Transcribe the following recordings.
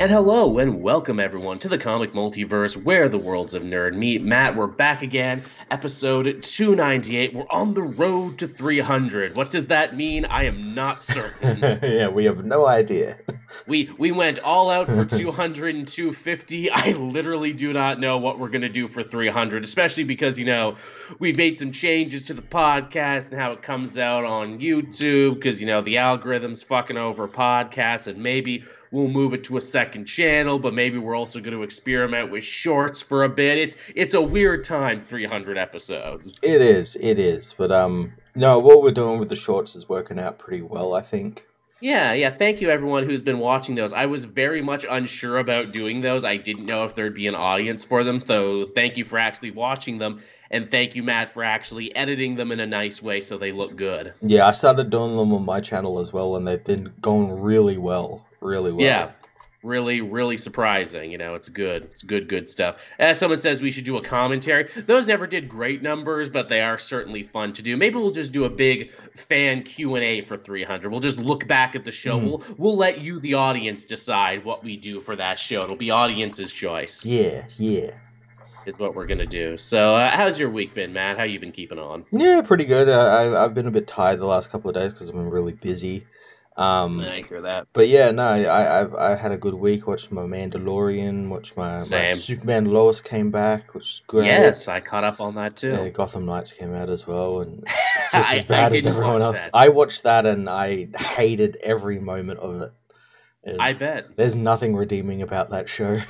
And hello and welcome everyone to the comic multiverse where the worlds of nerd meet. Matt, we're back again, episode 298. We're on the road to 300. What does that mean? I am not certain. yeah, we have no idea. we we went all out for 200 and 250. I literally do not know what we're going to do for 300, especially because, you know, we've made some changes to the podcast and how it comes out on YouTube because, you know, the algorithm's fucking over podcasts and maybe we'll move it to a second channel, but maybe we're also going to experiment with shorts for a bit. It's it's a weird time, 300 episodes. It is, it is. But um, no, what we're doing with the shorts is working out pretty well, I think. Yeah, yeah. Thank you, everyone who's been watching those. I was very much unsure about doing those. I didn't know if there'd be an audience for them. So thank you for actually watching them, and thank you, Matt, for actually editing them in a nice way so they look good. Yeah, I started doing them on my channel as well, and they've been going really well really well. Yeah. Really, really surprising. You know, it's good. It's good, good stuff. As someone says, we should do a commentary. Those never did great numbers, but they are certainly fun to do. Maybe we'll just do a big fan Q and A for 300. We'll just look back at the show. Mm. We'll we'll let you, the audience, decide what we do for that show. It'll be audience's choice. Yeah, yeah is what we're gonna do. So, uh, how's your week been, Matt? How you been keeping on? Yeah, pretty good. Uh, I, I've been a bit tired the last couple of days because I've been really busy. Um, I hear that. But yeah, no, I I've, I had a good week. Watched my Mandalorian. Watched my, my Superman Lois came back, which is great. Yes, I caught up on that too. Yeah, Gotham Knights came out as well, and just I, as bad as everyone else. That. I watched that and I hated every moment of it. I bet. There's nothing redeeming about that show.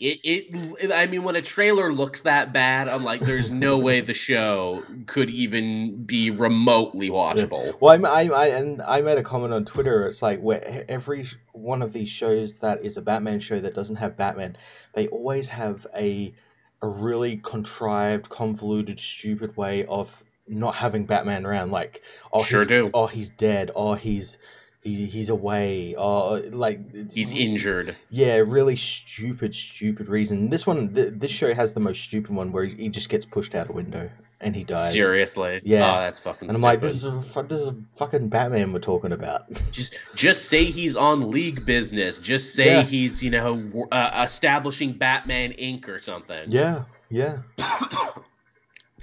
It, it I mean when a trailer looks that bad i'm like there's no way the show could even be remotely watchable yeah. well I, I, I and i made a comment on twitter it's like where every one of these shows that is a batman show that doesn't have batman they always have a a really contrived convoluted stupid way of not having batman around like oh sure he's, do. oh he's dead oh he's he, he's away. Or like he's injured. Yeah really stupid stupid reason. This one th- this show has the most stupid one where he, he, just gets pushed out a window and he dies. Seriously? Yeah. Oh, that's fucking and i'm stupid. like this is a this is a fucking batman we're talking about. Just just say he's on league business. Just say yeah. he's you know uh, establishing batman inc. or something. Yeah yeah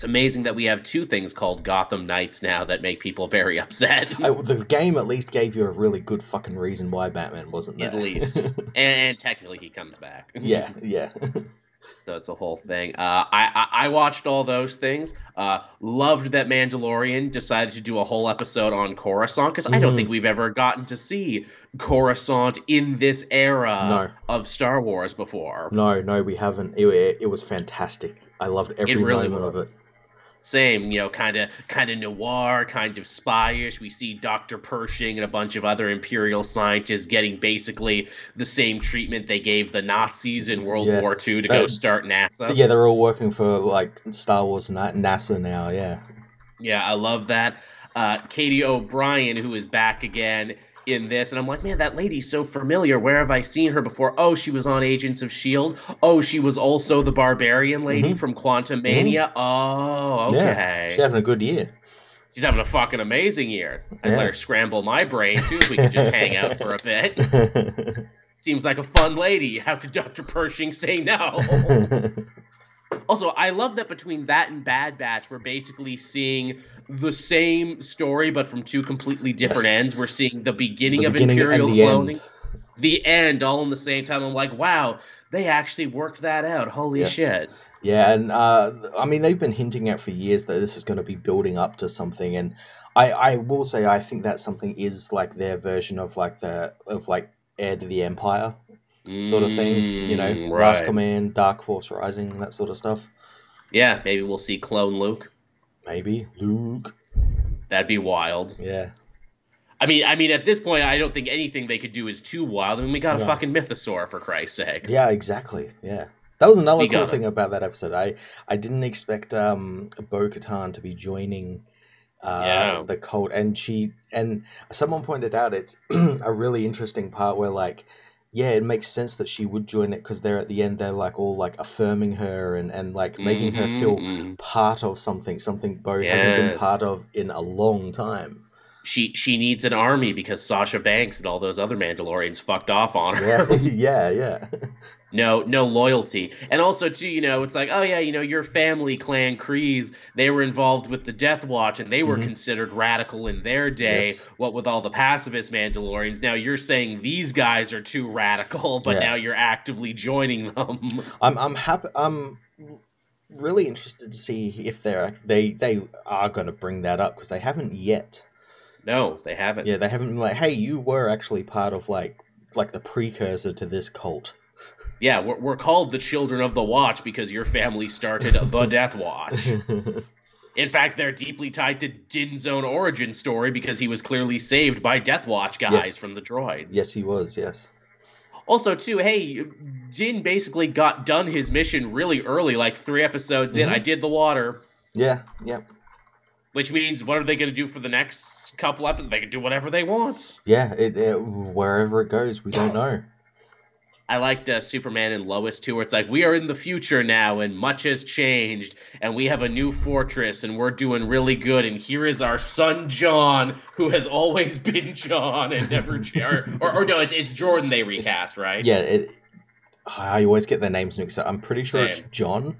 It's amazing that we have two things called Gotham Knights now that make people very upset. I, the game at least gave you a really good fucking reason why Batman wasn't there. At least, and, and, technically he comes back. Yeah, yeah. so it's a whole thing. Uh, I, I, I watched all those things. Uh, loved that Mandalorian decided to do a whole episode on Coruscant because mm. I don't mm. think we've ever gotten to see Coruscant in this era no. of Star Wars before. No, no, we haven't. It, it, it was fantastic. I loved every really moment was. of it same, you know, kind of kind of noir, kind of spyish. We see Dr. Pershing and a bunch of other imperial scientists getting basically the same treatment they gave the Nazis in World yeah. War II to go start NASA. Yeah, they're all working for like Star Wars and NASA now. Yeah. Yeah, I love that. Uh, Katy O'Brian, who is back again in this and I'm like, man, that lady's so familiar. Where have I seen her before? Oh, she was on Agents of Shield. Oh, she was also the barbarian lady mm-hmm. from Quantumania. Mm-hmm. Oh, okay. Yeah, she's having a good year. She's having a fucking amazing year. I'd yeah. let her scramble my brain too if we could just hang out for a bit. Seems like a fun lady. How could Dr. Pershing say no? Also, I love that between that and Bad Batch, we're basically seeing the same story, but from two completely different yes. ends. We're seeing the beginning the of beginning Imperial the cloning, end. the end, all in the same time. I'm like, wow, they actually worked that out. Holy yes. shit. Yeah, and uh, I mean, they've been hinting at for years that this is going to be building up to something, and I, I will say I think that something is like their version of like the of like Heir to the Empire sort of thing. You know, mm, right. Last Command, Dark Force Rising, that sort of stuff. Yeah, maybe we'll see clone Luke. Maybe Luke. That'd be wild. Yeah. I mean, I mean, at this point, I don't think anything they could do is too wild. I mean, we got a fucking mythosaur for Christ's sake. Yeah, exactly. Yeah, that was another we cool thing about that episode. I I didn't expect um Bo Katan to be joining uh, yeah. the cult, and she and someone pointed out it's a really interesting part where like yeah, it makes sense that she would join it because they're at the end. They're like all like affirming her and and like making mm-hmm. her feel mm-hmm. part of something, something Bo yes. hasn't been part of in a long time. she she needs an army because Sasha Banks and all those other Mandalorians fucked off on her. Yeah, yeah, yeah. no no loyalty and also too you know it's like oh yeah you know your family clan Kryze they were involved with the death watch and they were mm-hmm. considered radical in their day yes. what with all the pacifist mandalorians now you're saying these guys are too radical but yeah. now you're actively joining them i'm i'm happy i'm really interested to see if they're they they are going to bring that up because they haven't yet no they haven't yeah they haven't been like hey you were actually part of like like the precursor to this cult yeah, we're, we're called the Children of the Watch because your family started the Death Watch. In fact, they're deeply tied to Din's own origin story because he was clearly saved by Death Watch guys yes. from the droids. Yes, he was, yes. Also, too, hey, Din basically got done his mission really early, like three episodes mm-hmm. in. I did the water. Yeah, yeah. Which means, what are they going to do for the next couple episodes? They can do whatever they want. Yeah, it, it, wherever it goes, we don't know. I liked uh, Superman and Lois too, where it's like we are in the future now and much has changed, and we have a new fortress and we're doing really good. And here is our son John, who has always been John and never or, or, or no, it's, it's Jordan they recast, right? Yeah, it, I always get their names mixed up. I'm pretty sure Same. it's John.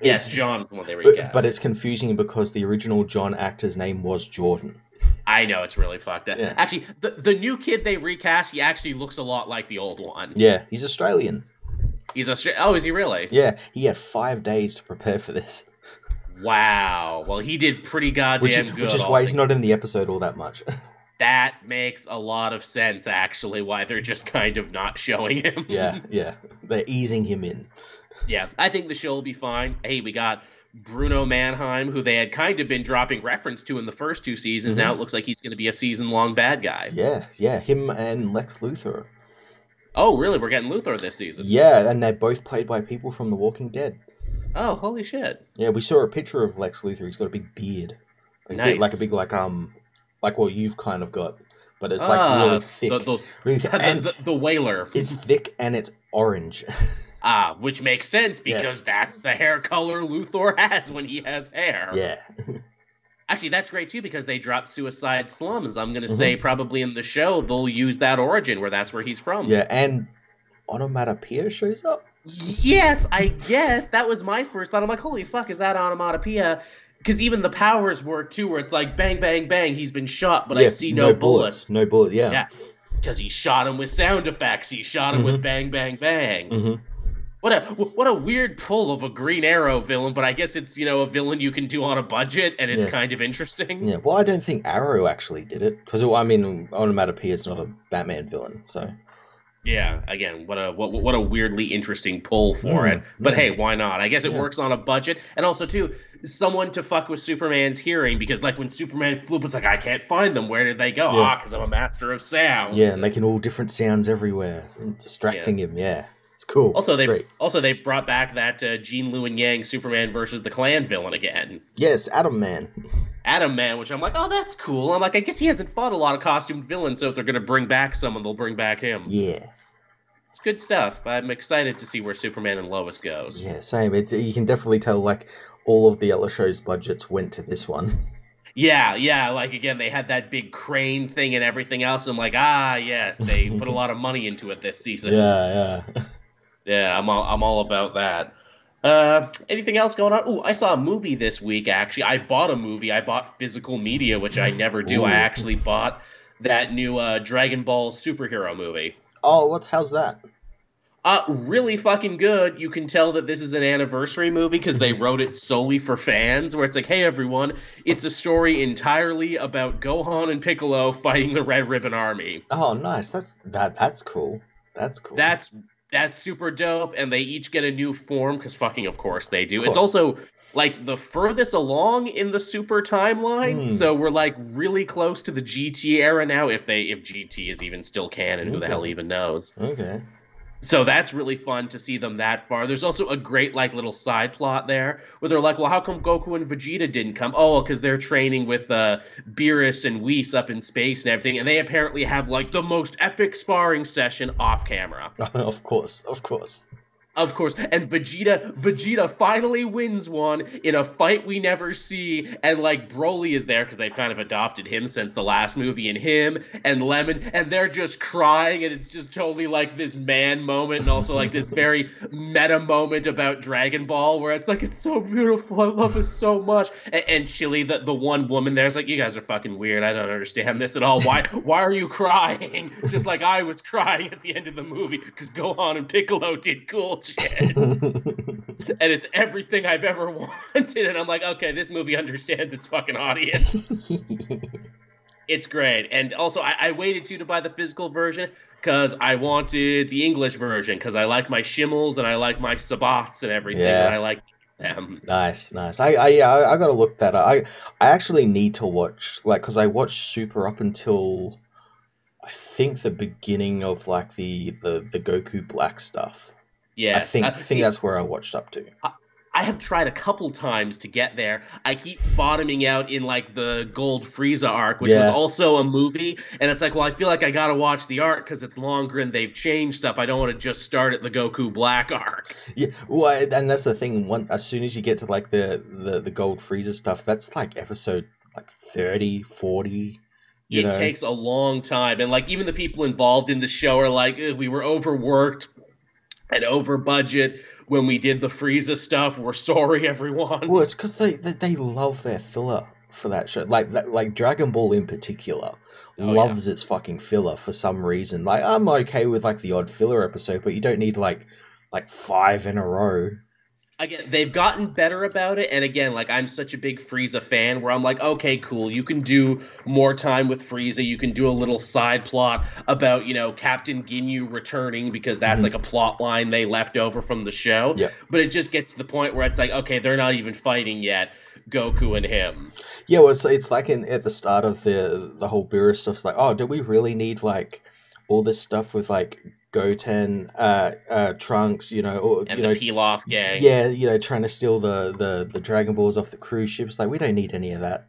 Yes, it's, John is the one they recast. But, but it's confusing because the original John actor's name was Jordan. I know it's really fucked up. Yeah. Actually, the the new kid they recast, he actually looks a lot like the old one. Yeah, he's Australian. He's Australian. Oh, is he really? Yeah, he had five days to prepare for this. Wow. Well, he did pretty goddamn which, good. Which is why he's not in the episode all that much. that makes a lot of sense, actually. Why they're just kind of not showing him. yeah, yeah, they're easing him in. Yeah, I think the show will be fine. Hey, we got Bruno Mannheim, who they had kind of been dropping reference to in the first two seasons. Mm-hmm. Now it looks like he's going to be a season long bad guy. Yeah, yeah, him and Lex Luthor. Oh, really? We're getting Luthor this season. Yeah, and they're both played by people from The Walking Dead. Oh, holy shit! Yeah, we saw a picture of Lex Luthor. He's got a big beard, like, nice. a big, like a big like um like what you've kind of got, but it's like ah, really thick, the, the, really and the, the, the whaler. It's thick and it's orange. Ah, which makes sense because yes. that's the hair color Luthor has when he has hair. Yeah. Actually, that's great too because they dropped Suicide Slums. I'm gonna mm-hmm. say probably in the show they'll use that origin where that's where he's from. Yeah, and Onomatopoeia shows up. Yes, I guess that was my first thought. I'm like, holy fuck, is that Onomatopoeia? Because even the powers work too, where it's like bang, bang, bang. He's been shot, but yeah, I see no, no bullets. bullets. No bullet. Yeah. Yeah. Because he shot him with sound effects. He shot him mm-hmm. with bang, bang, bang. Mm-hmm. What a what a weird pull of a Green Arrow villain, but I guess it's you know a villain you can do on a budget, and it's yeah. kind of interesting. Yeah, well, I don't think Arrow actually did it because I mean, Onomatopoeia is not a Batman villain, so. Yeah, again, what a what, what a weirdly interesting pull for mm, it. But hey, why not? I guess it yeah. works on a budget, and also too, someone to fuck with Superman's hearing because like when Superman flew, it's like I can't find them. Where did they go? Ah, because I'm a master of sound. Yeah, making all different sounds everywhere, distracting him. Yeah. It's cool. Also, it's they great. also they brought back that uh, Gene Luen Yang Superman versus the Klan villain again. Yes, Atom Man. Atom Man, which I'm like, oh, that's cool. I'm like, I guess he hasn't fought a lot of costumed villains, so if they're gonna bring back someone, they'll bring back him. Yeah. It's good stuff. I'm excited to see where Superman and Lois goes. Yeah, same. It's you can definitely tell like all of the other shows' budgets went to this one. Yeah, yeah. Like again, they had that big crane thing and everything else. I'm like, ah, yes, they put a lot of money into it this season. Yeah, yeah. Yeah, I'm all, I'm all about that. Uh, anything else going on? Oh, I saw a movie this week. Actually, I bought a movie. I bought physical media, which I never do. Ooh. I actually bought that new uh, Dragon Ball superhero movie. Oh, what? How's that? Uh, really fucking good. You can tell that this is an anniversary movie because they wrote it solely for fans. Where it's like, hey everyone, it's a story entirely about Gohan and Piccolo fighting the Red Ribbon Army. Oh, nice. That's that. That's cool. That's cool. That's that's super dope and they each get a new form because fucking of course they do it's also like the furthest along in the super timeline mm. so we're like really close to the gt era now if they if gt is even still canon okay. who the hell even knows okay so that's really fun to see them that far. There's also a great like little side plot there where they're like, well, how come Goku and Vegeta didn't come? Oh, because they're training with uh, Beerus and Whis up in space and everything, and they apparently have like the most epic sparring session off camera. of course, of course. Of course, and Vegeta Vegeta finally wins one in a fight we never see, and like Broly is there because they've kind of adopted him since the last movie, and him and Lemon, and they're just crying, and it's just totally like this man moment, and also like this very meta moment about Dragon Ball, where it's like it's so beautiful, I love it so much, and, and Cheelai, the the one woman there's like, you guys are fucking weird, I don't understand this at all. Why why are you crying? Just like I was crying at the end of the movie. Because Gohan and Piccolo did cool and it's everything I've ever wanted. And I'm like, okay, this movie understands its fucking audience. it's great. And also, I, I, waited too to buy the physical version because I wanted the English version because I like my Schemmels and I like my Sabats and everything. Yeah. And I like them. Nice, nice. I, I, I, I gotta look that up. I, I actually need to watch like because I watched Super up until I think the beginning of like the the the Goku Black stuff. Yeah, I think uh, I think see, that's where I watched up to. I, I have tried a couple times to get there. I keep bottoming out in like the Gold Frieza arc, which yeah. was also a movie, and it's like, well, I feel like I gotta watch the arc because it's longer and they've changed stuff. I don't want to just start at the Goku Black arc. Yeah, well, and that's the thing. One, as soon as you get to like the the the Gold Frieza stuff, that's like episode like 30, 40 it know? takes a long time and like even the people involved in the show are like we were overworked and over budget when we did the Frieza stuff. We're sorry, everyone. Well, it's because they, they, they love their filler for that show. Like that, like Dragon Ball in particular oh, loves yeah. its fucking filler for some reason. Like I'm okay with like the odd filler episode, but you don't need like like five in a row again they've gotten better about it. And again like i'm such a big frieza fan where i'm like okay cool. You can do more time with frieza. You can do a little side plot about you know captain ginyu returning because that's mm-hmm. like a plot line they left over from the show. Yeah. but it just gets to the point where it's like okay they're not even fighting yet goku and him. Yeah well it's, it's like in at the start of the the whole Beerus stuff it's like oh do we really need like all this stuff with like Goten, uh, uh, Trunks, you know, or, and you know, Pilaf gang. Yeah, you know, trying to steal the, the the Dragon Balls off the cruise ships. Like, we don't need any of that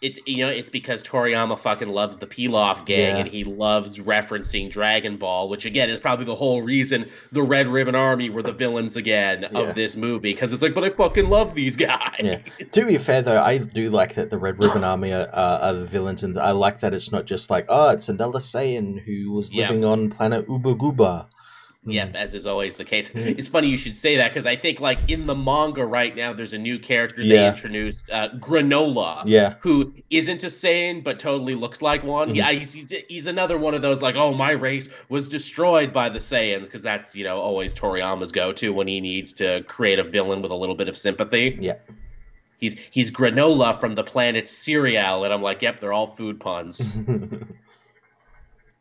it's you know it's because Toriyama fucking loves the Pilaf gang yeah. and he loves referencing Dragon Ball, which again is probably the whole reason the Red Ribbon Army were the villains again yeah. of this movie because it's like, but I fucking love these guys. Yeah. to be fair though, I do like that the Red Ribbon Army are, uh, are the villains, and I like that it's not just like oh, it's another Saiyan who was living on planet Uba Gooba. Yep, as is always the case. It's funny you should say that because I think like in the manga right now, there's a new character yeah. they introduced, uh, Granolah. Yeah. Who isn't a Saiyan but totally looks like one. Mm-hmm. Yeah, he's, he's, he's another one of those like, oh, my race was destroyed by the Saiyans because that's you know always Toriyama's go-to when he needs to create a villain with a little bit of sympathy. Yeah. He's he's granola from the planet Cereal, and I'm like, yep, they're all food puns.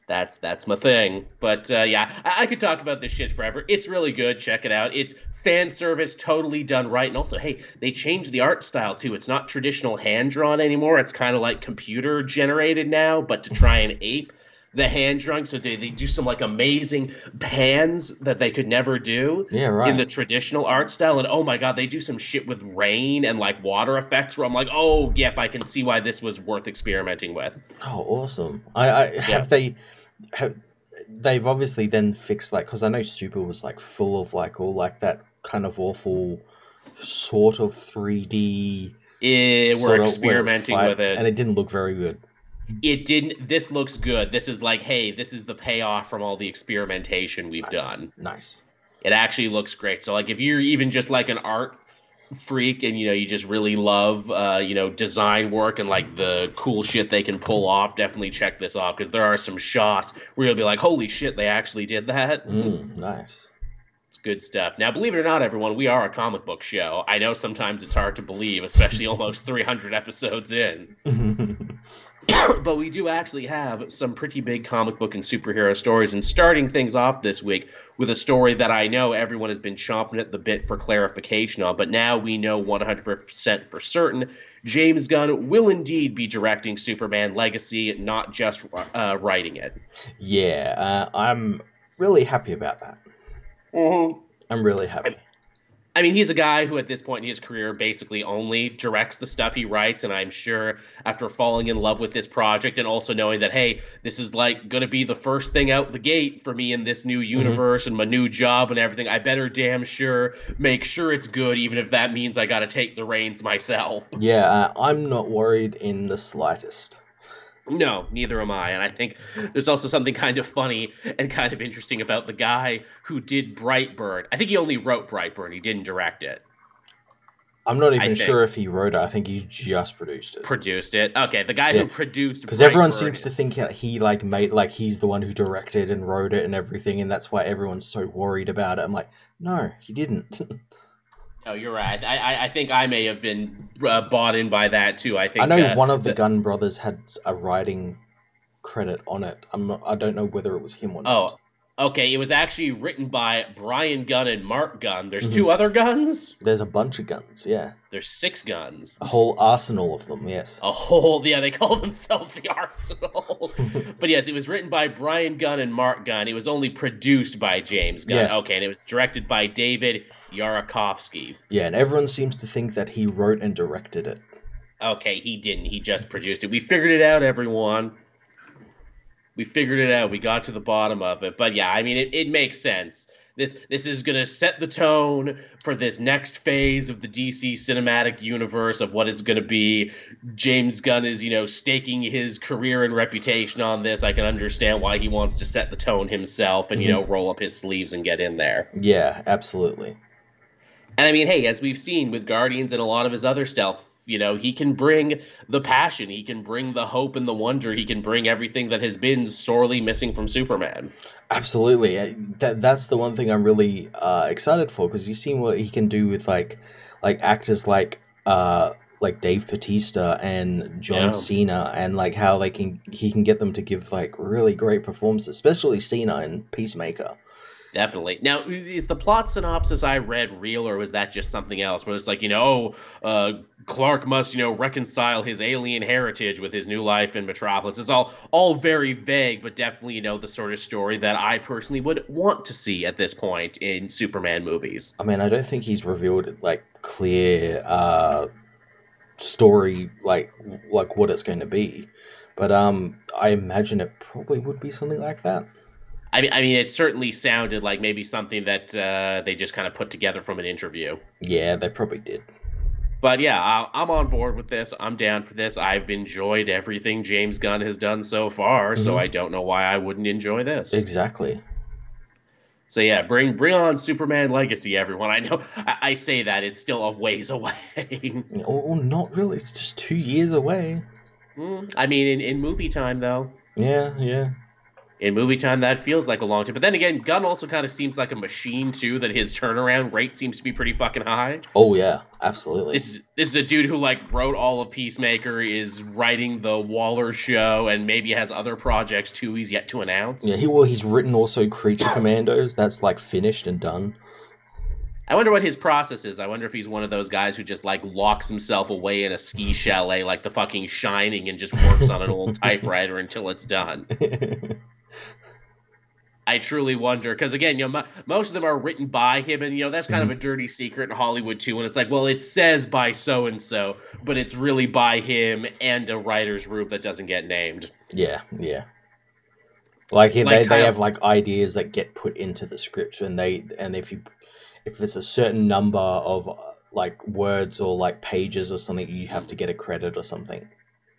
that's that's my thing. But uh, yeah, I, I, could talk about this shit forever. It's really good. Check it out. It's fan service, totally done right. And also, hey, they changed the art style too. It's not traditional hand drawn anymore. It's kind of like computer generated now, but to try and ape the hand drawn. So they, they do some like amazing pans that they could never do yeah, right. in the traditional art style. And oh my god, they do some shit with rain and like water effects where I'm like, oh yep, I can see why this was worth experimenting with. Oh, awesome! I, I have they have, they've obviously then fixed like because I know Super was like full of like all like that kind of awful sort of 3D. Yeah, we're experimenting with it, and it didn't look very good. It didn't. This looks good. This is like, hey, this is the payoff from all the experimentation we've nice. done. Nice. It actually looks great. So, like, if you're even just like an art freak and you know you just really love uh, you know design work and like the cool shit they can pull off definitely check this off because there are some shots where you'll be like holy shit they actually did that. Mm, nice. It's good stuff. Now believe it or not everyone we are a comic book show. I know sometimes it's hard to believe especially almost 300 episodes in but we do actually have some pretty big comic book and superhero stories. And starting things off this week with a story that I know everyone has been chomping at the bit for clarification on, but now we know 100% for certain. James Gunn will indeed be directing Superman Legacy, not just uh, writing it. Yeah, uh, I'm really happy about that. Mm-hmm. I'm really happy. I mean, he's a guy who, at this point in his career, basically only directs the stuff he writes. And I'm sure after falling in love with this project and also knowing that, hey, this is like going to be the first thing out the gate for me in this new mm-hmm. universe mm-hmm. and my new job and everything, I better damn sure make sure it's good, even if that means I got to take the reins myself. Yeah, uh, I'm not worried in the slightest. No, neither am I. And I think there's also something kind of funny and kind of interesting about the guy who did Brightburn. I think he only wrote Brightburn, he didn't direct it. I'm not even sure if he wrote it. I think he just produced it. Produced it. Okay, the guy yeah. who produced because everyone seems to think that he like made like he's the one who directed and wrote it and everything, and that's why everyone's so worried about it. I'm like, no, he didn't. No, you're right. I, I think I may have been uh, bought in by that too. I think I know uh, one of the, the Gunn brothers had a writing credit on it. I'm not. I don't know whether it was him or not. Oh, okay. It was actually written by Brian Gunn and Mark Gunn. There's mm-hmm. two other guns. There's a bunch of guns. Yeah. There's six guns. A whole arsenal of them. Yes. A whole. Yeah, they call themselves the Arsenal. but yes, it was written by Brian Gunn and Mark Gunn. It was only produced by James Gunn. Yeah. Okay, and it was directed by David Yarovesky. Yeah, and everyone seems to think that he wrote and directed it. Okay, he didn't. He just produced it. We figured it out, everyone. We figured it out. We got to the bottom of it. But yeah, I mean, it, it makes sense. This this is gonna set the tone for this next phase of the DC cinematic universe of what it's gonna be. James Gunn is, you know, staking his career and reputation on this. I can understand why he wants to set the tone himself and, mm-hmm. you know, roll up his sleeves and get in there. Yeah, absolutely. And I mean, hey, as we've seen with Guardians and a lot of his other stuff, you know, he can bring the passion, he can bring the hope and the wonder, he can bring everything that has been sorely missing from Superman. Absolutely, that that's the one thing I'm really uh, excited for because you've seen what he can do with like like actors like uh like Dave Bautista and John yeah. Cena and like how they can he can get them to give like really great performances, especially Cena in Peacemaker. Definitely. Now, is the plot synopsis I read real, or was that just something else? Where it's like, you know, uh, Clark must, you know, reconcile his alien heritage with his new life in Metropolis. It's all all very vague, but definitely, you know, the sort of story that I personally would want to see at this point in Superman movies. I mean, I don't think he's revealed like clear uh, story, like like what it's going to be, but um, I imagine it probably would be something like that. I mean, I mean, it certainly sounded like maybe something that uh, they just kind of put together from an interview. Yeah, they probably did. But yeah, i am on board with this. I'm down for this. I've enjoyed everything James Gunn has done so far, mm-hmm. so I don't know why I wouldn't enjoy this. Exactly. So yeah, bring bring on Superman Legacy, everyone. I know I, I say that it's still a ways away. oh, not really. It's just two years away. Mm, I mean, in, in movie time though. Yeah, yeah in movie time that feels like a long time. But then again gunn also kind of seems like a machine too that his turnaround rate seems to be pretty fucking high. Oh yeah. Absolutely. This is this is a dude who like wrote all of peacemaker is writing the waller show and maybe has other projects too he's yet to announce. Yeah he well he's written also creature commandos. That's like finished and done. I wonder what his process is. I wonder if he's one of those guys who just like locks himself away in a ski chalet like the fucking Shining and just works on an old typewriter until it's done. I truly wonder because again, you know, most of them are written by him, and you know that's kind mm-hmm. of a dirty secret in Hollywood too. And it's like, well, it says by so and so, but it's really by him and a writer's room that doesn't get named. Yeah, yeah. Like, like they, they have like ideas that get put into the script, and they and if you if there's a certain number of like words or like pages or something, you have to get a credit or something.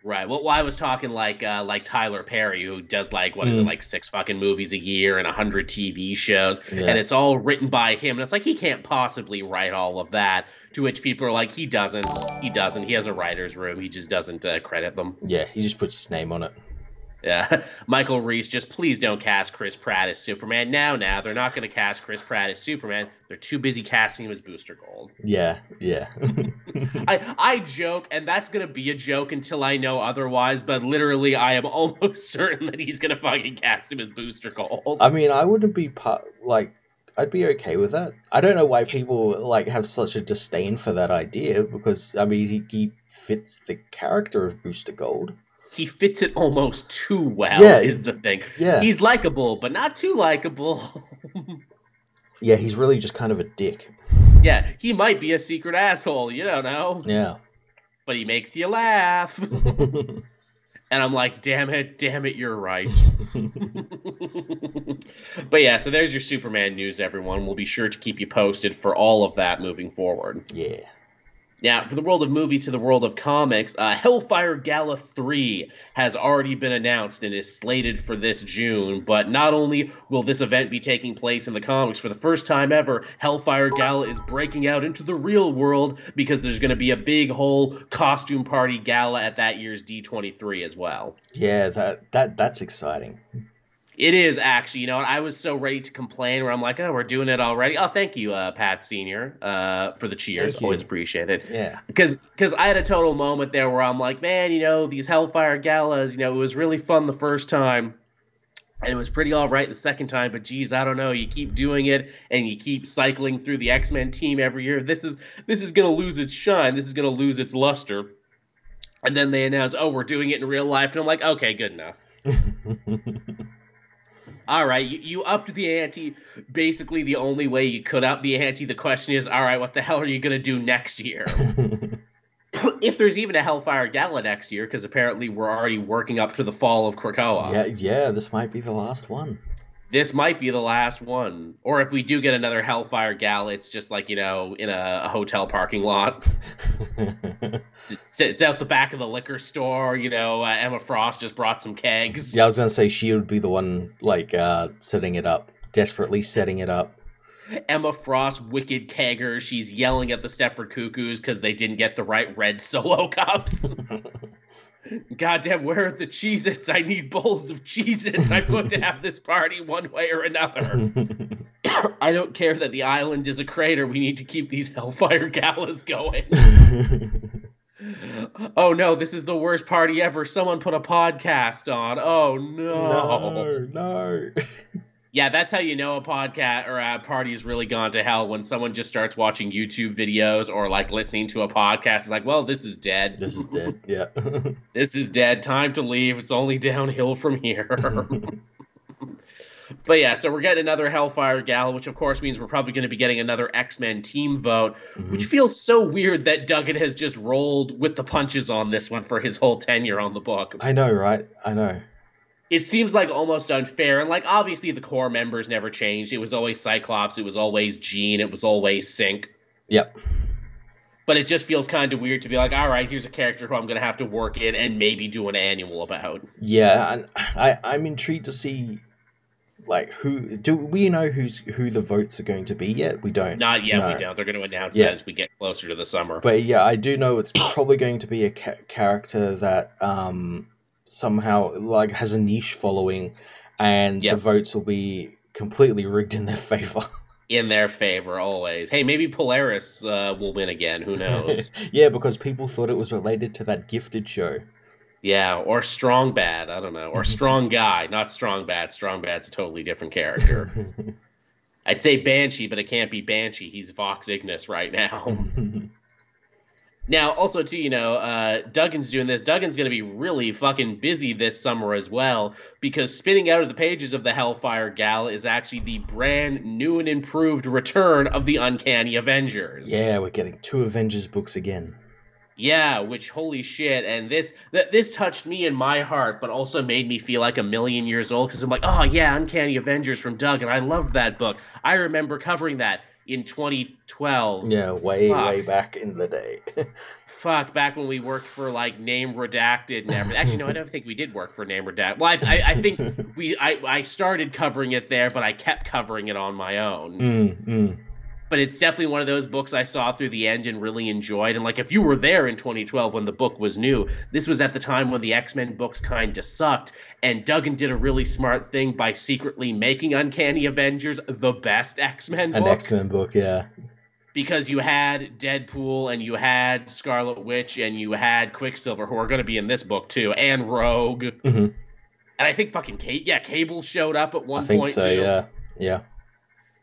Right. Well, I was talking like uh, like Tyler Perry, who does like what mm. is it, mm. like six fucking movies a year and a hundred TV shows, yeah. and it's all written by him. And it's like he can't possibly write all of that. To which people are like, he doesn't. He doesn't. He has a writer's room. He just doesn't uh, credit them. Yeah, he just puts his name on it. Yeah, Michael Reese, just please don't cast Chris Pratt as Superman. Now, now they're not going to cast Chris Pratt as Superman. They're too busy casting him as Booster Gold. Yeah, yeah. I I joke, and that's going to be a joke until I know otherwise. But literally, I am almost certain that he's going to fucking cast him as Booster Gold. I mean, I wouldn't be part like. I'd be okay with that. I don't know why people like have such a disdain for that idea because I mean he, he fits the character of Booster Gold he fits it almost too well. Yeah, is the thing. Yeah, he's likable, but not too likable. yeah, he's really just kind of a dick. Yeah, he might be a secret asshole. You don't know. Yeah. But he makes you laugh. and I'm like, damn it, damn it, you're right. but yeah, so there's your Superman news, everyone. We'll be sure to keep you posted for all of that moving forward. Yeah. Now, for the world of movies to the world of comics, uh, Hellfire Gala 3 has already been announced and is slated for this June. But not only will this event be taking place in the comics for the first time ever, Hellfire Gala is breaking out into the real world because there's going to be a big whole costume party gala at that year's D23 as well. Yeah, that that that's exciting. It is actually, you know, I was so ready to complain where I'm like, oh, we're doing it already. Oh, thank you, uh, Pat Senior, uh, for the cheers. Always appreciate it. Yeah. Because because I had a total moment there where I'm like, man, you know, these Hellfire galas, you know, it was really fun the first time. And it was pretty all right the second time, but geez, I don't know. You keep doing it, and you keep cycling through the X Men team every year. This is this is gonna lose its shine. This is gonna lose its luster. And then they announce, oh, we're doing it in real life, and I'm like, okay, good enough. all right, you, you upped the ante basically the only way you could up the ante. The question is, all right, what the hell are you going to do next year? if there's even a Hellfire Gala next year, because apparently we're already working up to the fall of Krakoa. Yeah, yeah, this might be the last one this might be the last one. Or if we do get another Hellfire Gal, it's just like, you know, in a, a hotel parking lot. it's, it's, out the back of the liquor store, you know, uh, Emma Frost just brought some kegs. Yeah, I was going to say she would be the one, like, uh, setting it up, desperately setting it up. Emma Frost, wicked kegger. She's yelling at the Stepford Cuckoos because they didn't get the right red solo cups. Goddamn, where are the Cheez Its? I need bowls of Cheez Its. I'm going to have this party one way or another. I don't care that the island is a crater. We need to keep these Hellfire galas going. oh no, this is the worst party ever. Someone put a podcast on. Oh no. No, no yeah, that's how you know a podcast or a party's really gone to hell when someone just starts watching YouTube videos or like listening to a podcast. It's like, well, this is dead. This is dead. Yeah. this is dead. Time to leave. It's only downhill from here. but yeah, so we're getting another Hellfire Gala, which of course means we're probably going to be getting another X Men team vote, mm-hmm. which feels so weird that Duggan has just rolled with the punches on this one for his whole tenure on the book. I know, right? I know it seems like almost unfair. And like obviously the core members never changed. It was always Cyclops, it was always Jean, it was always Synch. Yep. But it just feels kind of weird to be like, all right, here's a character who I'm going to have to work in and maybe do an annual about. Yeah, and I I'm intrigued to see like who do we know who's who the votes are going to be yet? We don't. Not yet. No. We don't. They're going to announce yeah. that as we get closer to the summer. But yeah, I do know it's probably going to be a ca- character that um somehow like has a niche following, and yep. the votes will be completely rigged in their favor. in their favor always. Hey, maybe Polaris uh, will win again. Who knows? yeah, because people thought it was related to that gifted show. Yeah, or Strong Bad. I don't know. Or Strong Guy. Not Strong Bad. Strong Bad's a totally different character. I'd say Banshee, but it can't be Banshee. He's Vox Ignis right now. Now, also too, you know, uh, Duggan's doing this. Duggan's going to be really fucking busy this summer as well because spinning out of the pages of the Hellfire Gala is actually the brand new and improved return of the Uncanny Avengers. Yeah, we're getting two Avengers books again. Yeah, which holy shit! And this th- this touched me in my heart, but also made me feel like a million years old because I'm like, oh yeah, Uncanny Avengers from Doug, and I loved that book. I remember covering that in 2012. Yeah, way Fuck. way back in the day. Fuck, back when we worked for like Name Redacted and everything. Actually, no, I don't think we did work for Name Redacted. Well, I, I, I think we I, I started covering it there, but I kept covering it on my own. Mm, mm but it's definitely one of those books I saw through the end and really enjoyed. And like, if you were there in 2012 when the book was new, this was at the time when the X Men books kind of sucked. And Duggan did a really smart thing by secretly making Uncanny Avengers the best X Men book. An X Men book, yeah. Because you had Deadpool and you had Scarlet Witch and you had Quicksilver, who are going to be in this book too, and Rogue. Mm-hmm. And I think fucking Kate, yeah, Cable showed up at one I think point so, too. Yeah, yeah.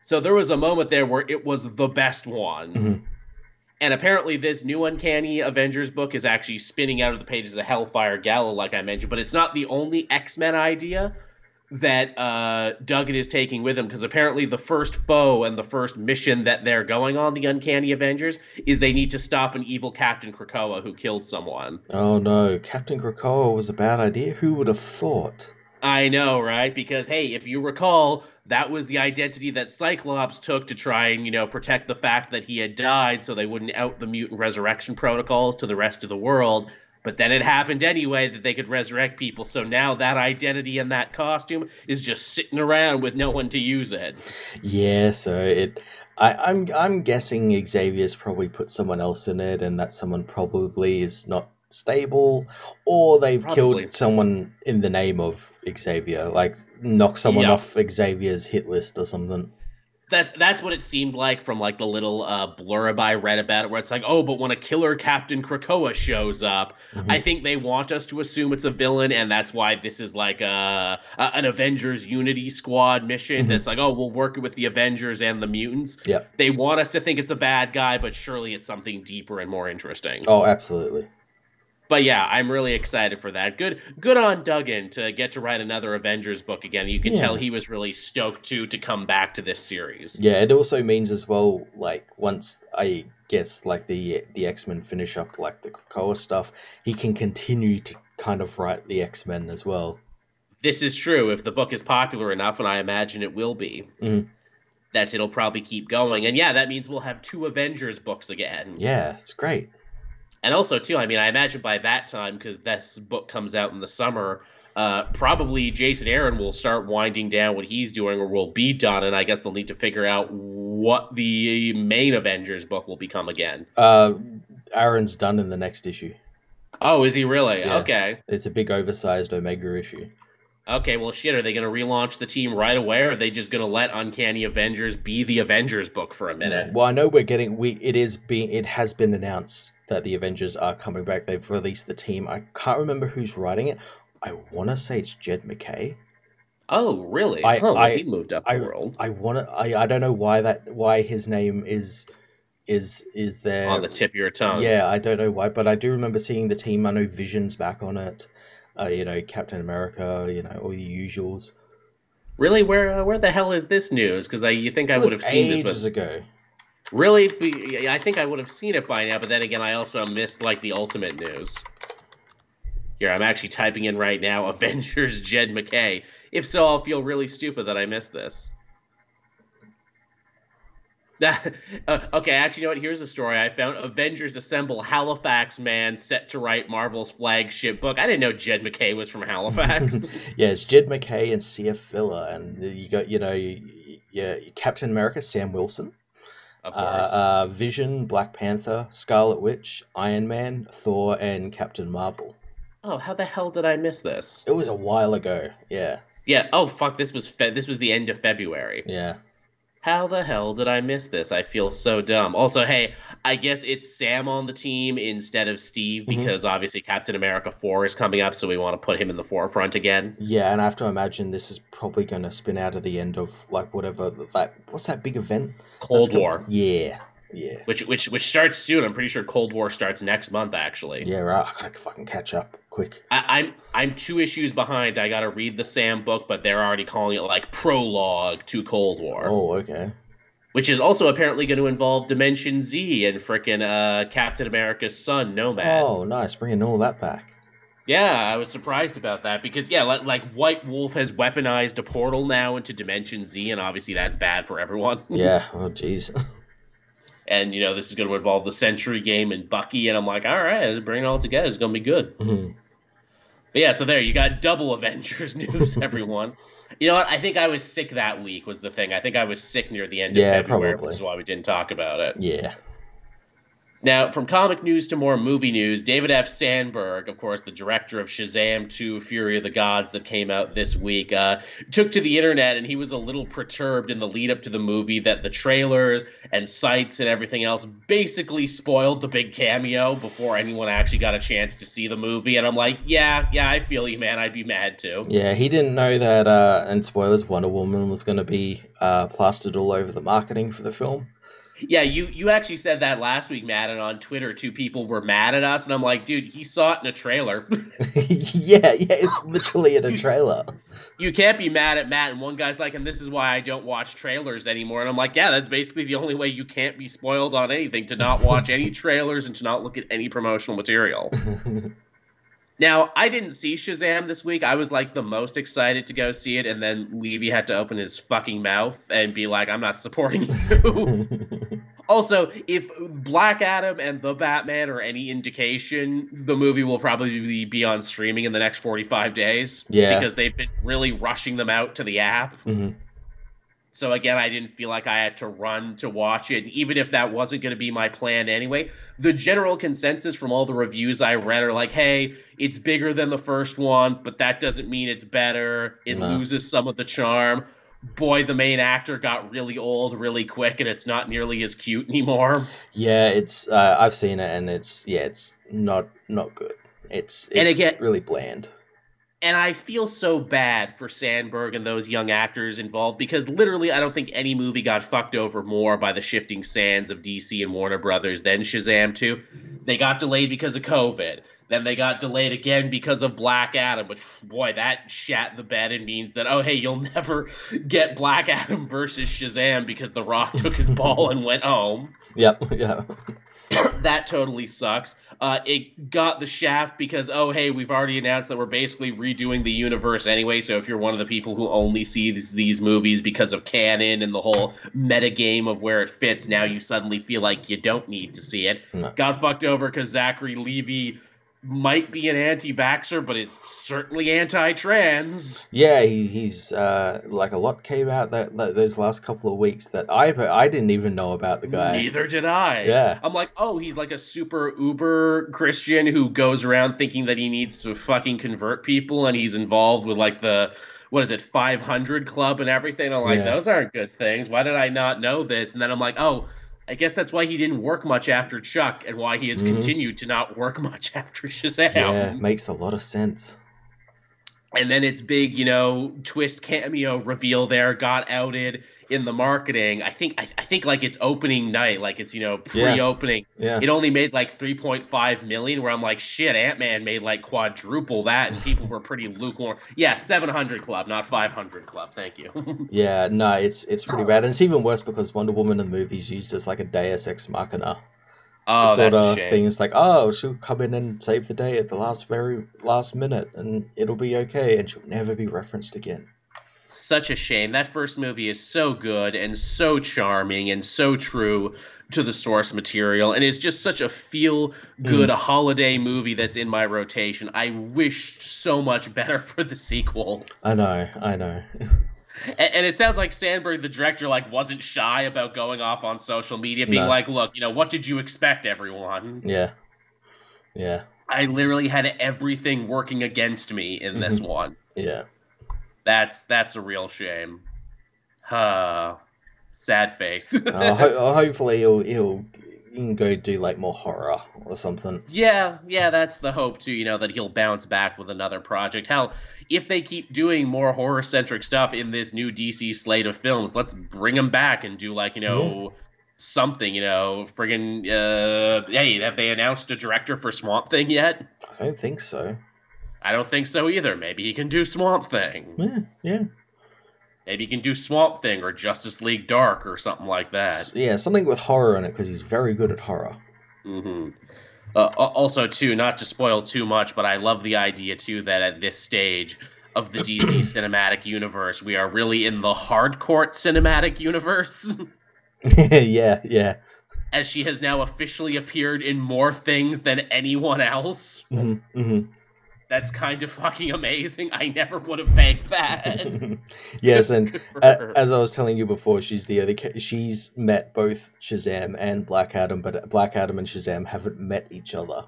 So there was a moment there where it was the best one. Mm-hmm. And apparently, this new Uncanny Avengers book is actually spinning out of the pages of Hellfire Gala, like I mentioned. But it's not the only X Men idea. that uh, Duggan is taking with him because apparently the first foe and the first mission that they're going on, the Uncanny Avengers, is they need to stop an evil Captain Krakoa who killed someone. Oh no, Captain Krakoa was a bad idea. Who would have thought? I know, right? Because hey, if you recall, that was the identity that Cyclops took to try and, you know, protect the fact that he had died so they wouldn't out the mutant resurrection protocols to the rest of the world. But then it happened anyway that they could resurrect people. So now that identity and that costume is just sitting around with no one to use it. Yeah, so it I, I'm I'm guessing Xavier's probably put someone else in it and that someone probably is not stable, or they've Probably. killed someone in the name of Xavier, like knock someone yeah. off Xavier's hit list or something. That's that's what it seemed like from like the little uh, blurb I read about it, where it's like, oh, but when a killer Captain Krakoa shows up, mm-hmm. I think they want us to assume it's a villain, and that's why this is like a, a an Avengers Unity Squad mission. Mm-hmm. That's like, oh, we'll work with the Avengers and the mutants. Yeah, they want us to think it's a bad guy, but surely it's something deeper and more interesting. Oh, absolutely but yeah, I'm really excited for that. Good, good on Duggan to get to write another Avengers book again. You can yeah. tell he was really stoked to to come back to this series. Yeah, it also means as well, like once I guess like the the X Men finish up like the Krakoa stuff, he can continue to kind of write the X Men as well. This is true. If the book is popular enough, and I imagine it will be. Mm-hmm. That it'll probably keep going, and yeah, that means we'll have two Avengers books again. Yeah, it's great and also too, I mean, I imagine by that time, because this book comes out in the summer, uh, probably Jason Aaron will start winding down what he's doing, or will be done, and I guess they'll need to figure out what the main Avengers book will become again. Uh, Aaron's done in the next issue. Oh, is he really? Yeah. Okay. It's a big oversized Omega issue. Okay, well, shit. Are they going to relaunch the team right away, or are they just going to let Uncanny Avengers be the Avengers book for a minute? Well, I know we're getting we. It is being. It has been announced that the Avengers are coming back. They've released the team. I can't remember who's writing it. I want to say it's Jed MacKay. Oh, really? I, oh, I, he moved up the I, world. I want to. I, I don't know why that why his name is is is there on the tip of your tongue. Yeah, I don't know why, but I do remember seeing the team. I know Vision's back on it. Uh, you know, Captain America. You know, all the usuals. Really, where uh, where the hell is this news? Because I you think I would have seen this ages ago. Really, I think I would have seen it by now, but then again, I also missed like the ultimate news. Here, I'm actually typing in right now Avengers Jed MacKay. If so, I'll feel really stupid that I missed this. uh, okay, actually, you know what? Here's a story I found. Avengers assemble Halifax man set to write Marvel's flagship book. I didn't know Jed MacKay was from Halifax. yeah, it's Jed MacKay and C.F. Villa, and you got you know, yeah, Captain America, Sam Wilson. Of uh, course. Uh, uh, Vision, Black Panther, Scarlet Witch, Iron Man, Thor, and Captain Marvel. Oh, how the hell did I miss this? It was a while ago. Yeah. Yeah. Oh fuck! This was fe- this was the end of February. Yeah how the hell did I miss this? I feel so dumb. Also, hey, I guess it's Sam on the team instead of Steve mm-hmm. because mm-hmm. obviously Captain America 4 is coming up, so we want to put him in the forefront again. Yeah, and I have to imagine this is probably going to spin out of the end of like whatever that what's that big event? Cold War. Yeah. Yeah. Which which which starts soon. I'm pretty sure Cold War starts next month actually. Yeah, right. I gotta fucking catch up quick. I, am I'm, I'm two issues behind. I gotta read the Sam book, but they're already calling it like prologue to Cold War. Oh, okay. Which is also apparently going to involve Dimension Z and frickin' uh, Captain America's son, Nomad. Oh, nice, bringing all that back. Yeah, I was surprised about that because yeah, like, like White Wolf has weaponized a portal now into Dimension Z, and obviously that's bad for everyone. yeah. Oh, jeez. and you know this is going to involve the Sentry game and Bucky, and I'm like, all right, bring it all together. It's going to be good. Mm-hmm. But yeah, so there you got double Avengers news, everyone. you know what? I think I was sick that week. Was the thing? I think I was sick near the end of yeah, February, probably. which is why we didn't talk about it. Yeah. Now, from comic news to more movie news, David F. Sandberg, of course, the director of Shazam 2 Fury of the Gods that came out this week, uh, took to the internet and he was a little perturbed in the lead up to the movie that the trailers and sites and everything else basically spoiled the big cameo before anyone actually got a chance to see the movie. And I'm like, yeah, yeah, I feel you, man. I'd be mad too. Yeah, he didn't know that, uh, and spoilers, Wonder Woman was going to be uh, plastered all over the marketing for the film. Yeah, you you actually said that last week, Matt, and on Twitter, two people were mad at us, and I'm like, dude, he saw it in a trailer. yeah, yeah, it's literally in a trailer. You can't be mad at Matt, and one guy's like, and this is why I don't watch trailers anymore, and I'm like, yeah, that's basically the only way you can't be spoiled on anything to not watch any trailers and to not look at any promotional material. Now, I didn't see Shazam this week. I was like the most excited to go see it, and then Levi had to open his fucking mouth and be like, I'm not supporting you. also, if Black Adam and The Batman are any indication, the movie will probably be on streaming in the next 45 days. Yeah. Because they've been really rushing them out to the app. Mm-hmm. So again, I didn't feel like I had to run to watch it. even if that wasn't going to be my plan anyway, the general consensus from all the reviews I read are like, hey, it's bigger than the first one, but that doesn't mean it's better. It no. loses some of the charm. Boy, the main actor got really old really quick, and it's not nearly as cute anymore. Yeah, it's. Uh, I've seen it, and it's yeah, it's not not good. It's, it's and again, really bland and I feel so bad for Sandberg and those young actors involved because literally I don't think any movie got fucked over more by the shifting sands of DC and Warner Brothers than Shazam 2. They got delayed because of COVID. Then they got delayed again because of Black Adam, which boy, that shat the bed and means that oh hey, you'll never get Black Adam versus Shazam because The Rock took his ball and went home. Yep, yeah. that totally sucks. Uh, it got the shaft because oh hey, we've already announced that we're basically redoing the universe anyway. So if you're one of the people who only sees these movies because of canon and the whole meta game of where it fits, now you suddenly feel like you don't need to see it. No. Got fucked over because Zachary Levi might be an anti-vaxer, but is certainly anti-trans. Yeah, he, he's uh, like a lot came out that, that, those last couple of weeks that I I didn't even know about the guy. Neither did I. Yeah, I'm like, oh, he's like a super uber Christian who goes around thinking that he needs to fucking convert people, and he's involved with like the what is it 500 club and everything. I'm like, yeah. those aren't good things. Why did I not know this? And then I'm like, oh I guess that's why he didn't work much after Chuck and why he has mm-hmm. continued to not work much after Shazam. Yeah, makes a lot of sense. And then its big, you know, twist cameo reveal there got outed in the marketing. I think I, I think like it's opening night, like it's you know pre-opening. Yeah. yeah. It only made like 3.5 million. Where I'm like, shit, Ant Man made like quadruple that, and people were pretty lukewarm. Yeah, 700 Club, not 500 Club. Thank you. yeah, no, it's it's pretty bad, and it's even worse because Wonder Woman in the movie is used as like a Deus Ex Machina. Oh, sort of thing. It's like, oh, she'll come in and save the day at the last very last minute, and it'll be okay, and she'll never be referenced again such a shame. That first movie is so good and so charming and so true to the source material and is just such a feel good mm. holiday movie that's in my rotation. I wished so much better for the sequel. I know, I know. and, it sounds like Sandberg, the director, like wasn't shy about going off on social media, being no. like, "Look, you know, what did you expect, everyone?" Yeah, yeah. I literally had everything working against me in mm-hmm. this one. Yeah. That's that's a real shame. Huh. Sad face. uh, ho- hopefully he'll he'll he can go do like more horror or something. Yeah, yeah, that's the hope too. You know that he'll bounce back with another project. Hell, if they keep doing more horror centric stuff in this new DC slate of films, let's bring him back and do like you know. Yeah. Something, you know, friggin' uh, hey, have they announced a director for Swamp Thing yet? I don't think so. I don't think so either. Maybe he can do Swamp Thing. Yeah, yeah. Maybe he can do Swamp Thing or Justice League Dark or something like that. Yeah, something with horror in it because he's very good at horror. Mm-hmm. Uh, also, too, not to spoil too much, but I love the idea too that at this stage of the DC cinematic universe, we are really in the hardcore cinematic universe. yeah, yeah. As she has now officially appeared in more things than anyone else. Mm-hmm, mm-hmm that's kind of fucking amazing. I never would have banked that. yes, and uh, as I was telling you before, she's the other. She's met both Shazam and Black Adam, but uh, Black Adam and Shazam haven't met each other.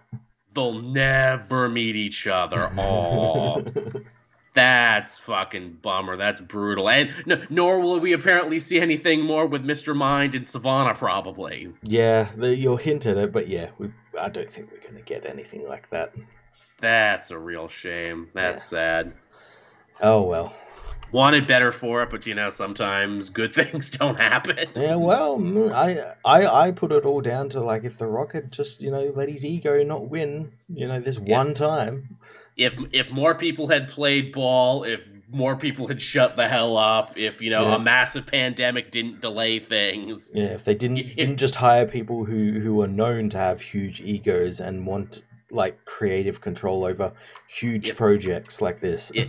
They'll never meet each other. Oh, that's fucking bummer. That's brutal. And no, nor will we apparently see anything more with Mister Mind and Sivana. Probably. Yeah, the, you'll hint at it, but yeah, we, I don't think we're gonna get anything like that. That's a real shame. That's yeah. sad. Oh well. wanted better for it, but you know, sometimes good things don't happen. Yeah, well, mm, I I I put it all down to like if the Rock had just you know let his ego not win, you know, this yeah. one time. If if more people had played ball, if more people had shut the hell up, if you know yeah. a massive pandemic didn't delay things. Yeah, if they didn't if, didn't just hire people who who are known to have huge egos and want like creative control over huge projects like this.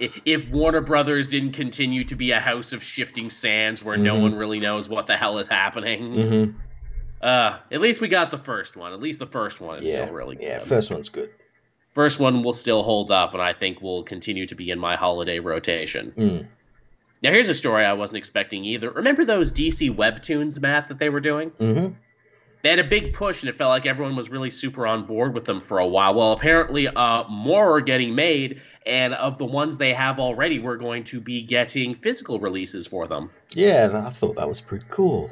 If, if Warner Brothers didn't continue to be a house of shifting sands where mm-hmm. no one really knows what the hell is happening. Mm-hmm. Uh, at least we got the first one. At least the first one is yeah. still really good. Yeah, first one's good. First one will still hold up, and I think will continue to be in my holiday rotation. Mm. Now, here's a story I wasn't expecting either. Remember those DC webtoons, Matt, that they were doing? Mm-hmm they had a big push and it felt like everyone was really super on board with them for a while. Well apparently uh, more are getting made and of the ones they have already we're going to be getting physical releases for them. Yeah i thought that was pretty cool.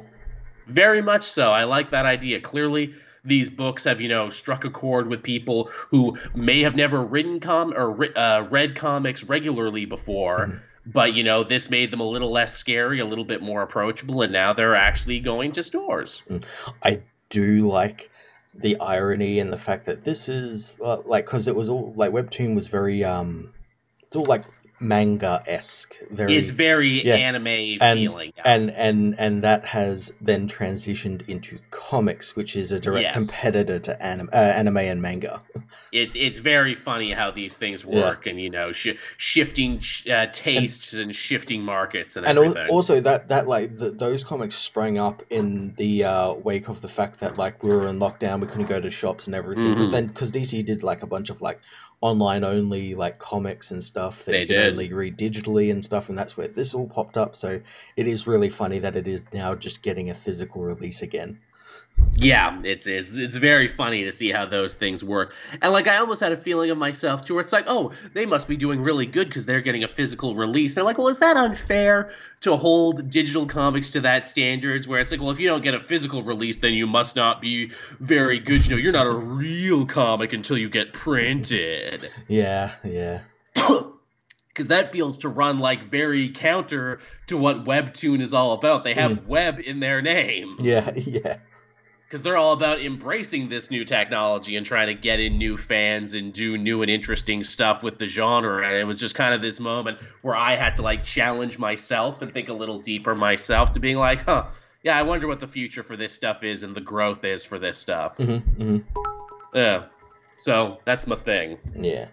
Very much so. I like that idea. Clearly these books have you know struck a chord with people who may have never written com or uh, read comics regularly before mm-hmm. but you know this made them a little less scary a little bit more approachable and now they're actually going to stores. Mm. i do like the irony and the fact that this is uh, like because it was all like webtoon was very um it's all like manga esque. Very, it's very yeah. anime and, feeling, and and and that has then transitioned into comics, which is a direct yes. competitor to anim- uh, anime and manga. It's it's very funny how these things work, yeah. and you know, sh- shifting uh, tastes and, and, shifting markets and, and everything. also that that like the, those comics sprang up in the uh, wake of the fact that like we were in lockdown, we couldn't go to shops and everything. Because mm-hmm. then because DC did like a bunch of like online only like comics and stuff that they you can did. only read digitally and stuff and that's where this all popped up so it is really funny that it is now just getting a physical release again yeah, it's it's it's very funny to see how those things work. And like I almost had a feeling of myself too, where it's like, oh, they must be doing really good because they're getting a physical release. And I'm like, well, is that unfair to hold digital comics to that standards? Where it's like, well, if you don't get a physical release, then you must not be very good. You know, you're not a real comic until you get printed. Yeah, yeah. because that feels to run like very counter to what webtoon is all about they have mm. web in their name yeah yeah because they're all about embracing this new technology and trying to get in new fans and do new and interesting stuff with the genre. And it was just kind of this moment where I had to like challenge myself and think a little deeper myself to being like, huh, yeah, I wonder what the future for this stuff is and the growth is for this stuff. Mm-hmm, mm-hmm. Yeah. So that's my thing. Yeah.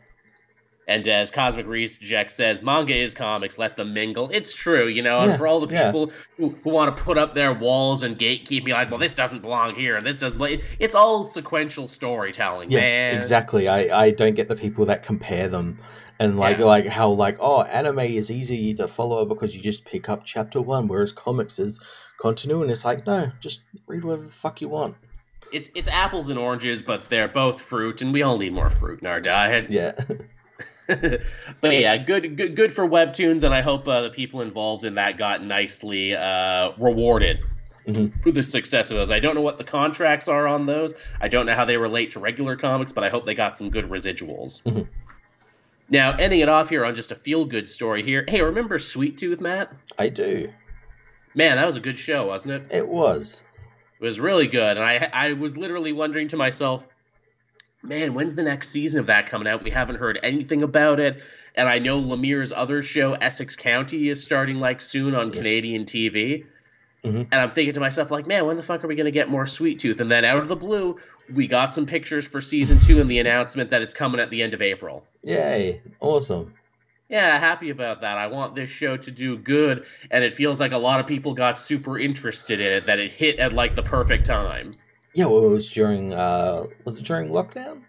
And as Cosmic Reject says, manga is comics, let them mingle. It's true, you know, yeah, and for all the people yeah. who, who want to put up their walls and gatekeep me like, well, this doesn't belong here and this doesn't it's all sequential storytelling, yeah, man. Exactly. I, I don't get the people that compare them and like yeah. like how like, oh, anime is easy to follow because you just pick up chapter one, whereas comics is continuing. It's like, no, just read whatever the fuck you want. It's it's apples and oranges, but they're both fruit, and we all need more fruit in our diet. Yeah. but yeah, good, good, good for webtoons, and I hope uh, the people involved in that got nicely uh, rewarded mm-hmm. for the success of those. I don't know what the contracts are on those. I don't know how they relate to regular comics, but I hope they got some good residuals. Mm-hmm. Now, ending it off here on just a feel-good story here. Hey, remember Sweet Tooth, Matt? I do. Man, that was a good show, wasn't it? It was. It was really good, and I I was literally wondering to myself man, when's the next season of that coming out? We haven't heard anything about it. And I know Lemire's other show, Essex County, is starting like soon on yes. Canadian TV. Mm-hmm. And I'm thinking to myself, like, man, when the fuck are we going to get more Sweet Tooth? And then out of the blue, we got some pictures for season two and the announcement that it's coming at the end of April. Yay. Awesome. Yeah, happy about that. I want this show to do good. And it feels like a lot of people got super interested in it, that it hit at like the perfect time. Yeah, well, it was during uh was it during lockdown?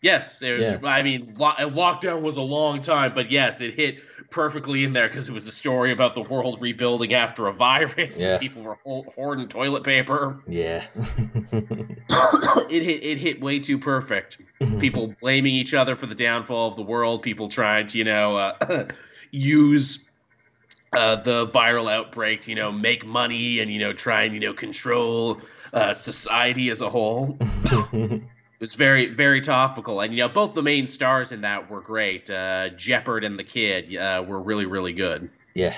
Yes, it was. Yeah. I mean, lo- lockdown was a long time, but yes, it hit perfectly in there because it was a story about the world rebuilding after a virus. Yeah. people were hoarding toilet paper. Yeah, it hit. It hit way too perfect. People blaming each other for the downfall of the world. People trying to, you know, uh, use uh, the viral outbreak to, you know, make money and you know try and you know control uh, society as a whole. it was very, very topical, and you know both the main stars in that were great. Uh, Jepperd and the Kid uh, were really, really good. Yeah.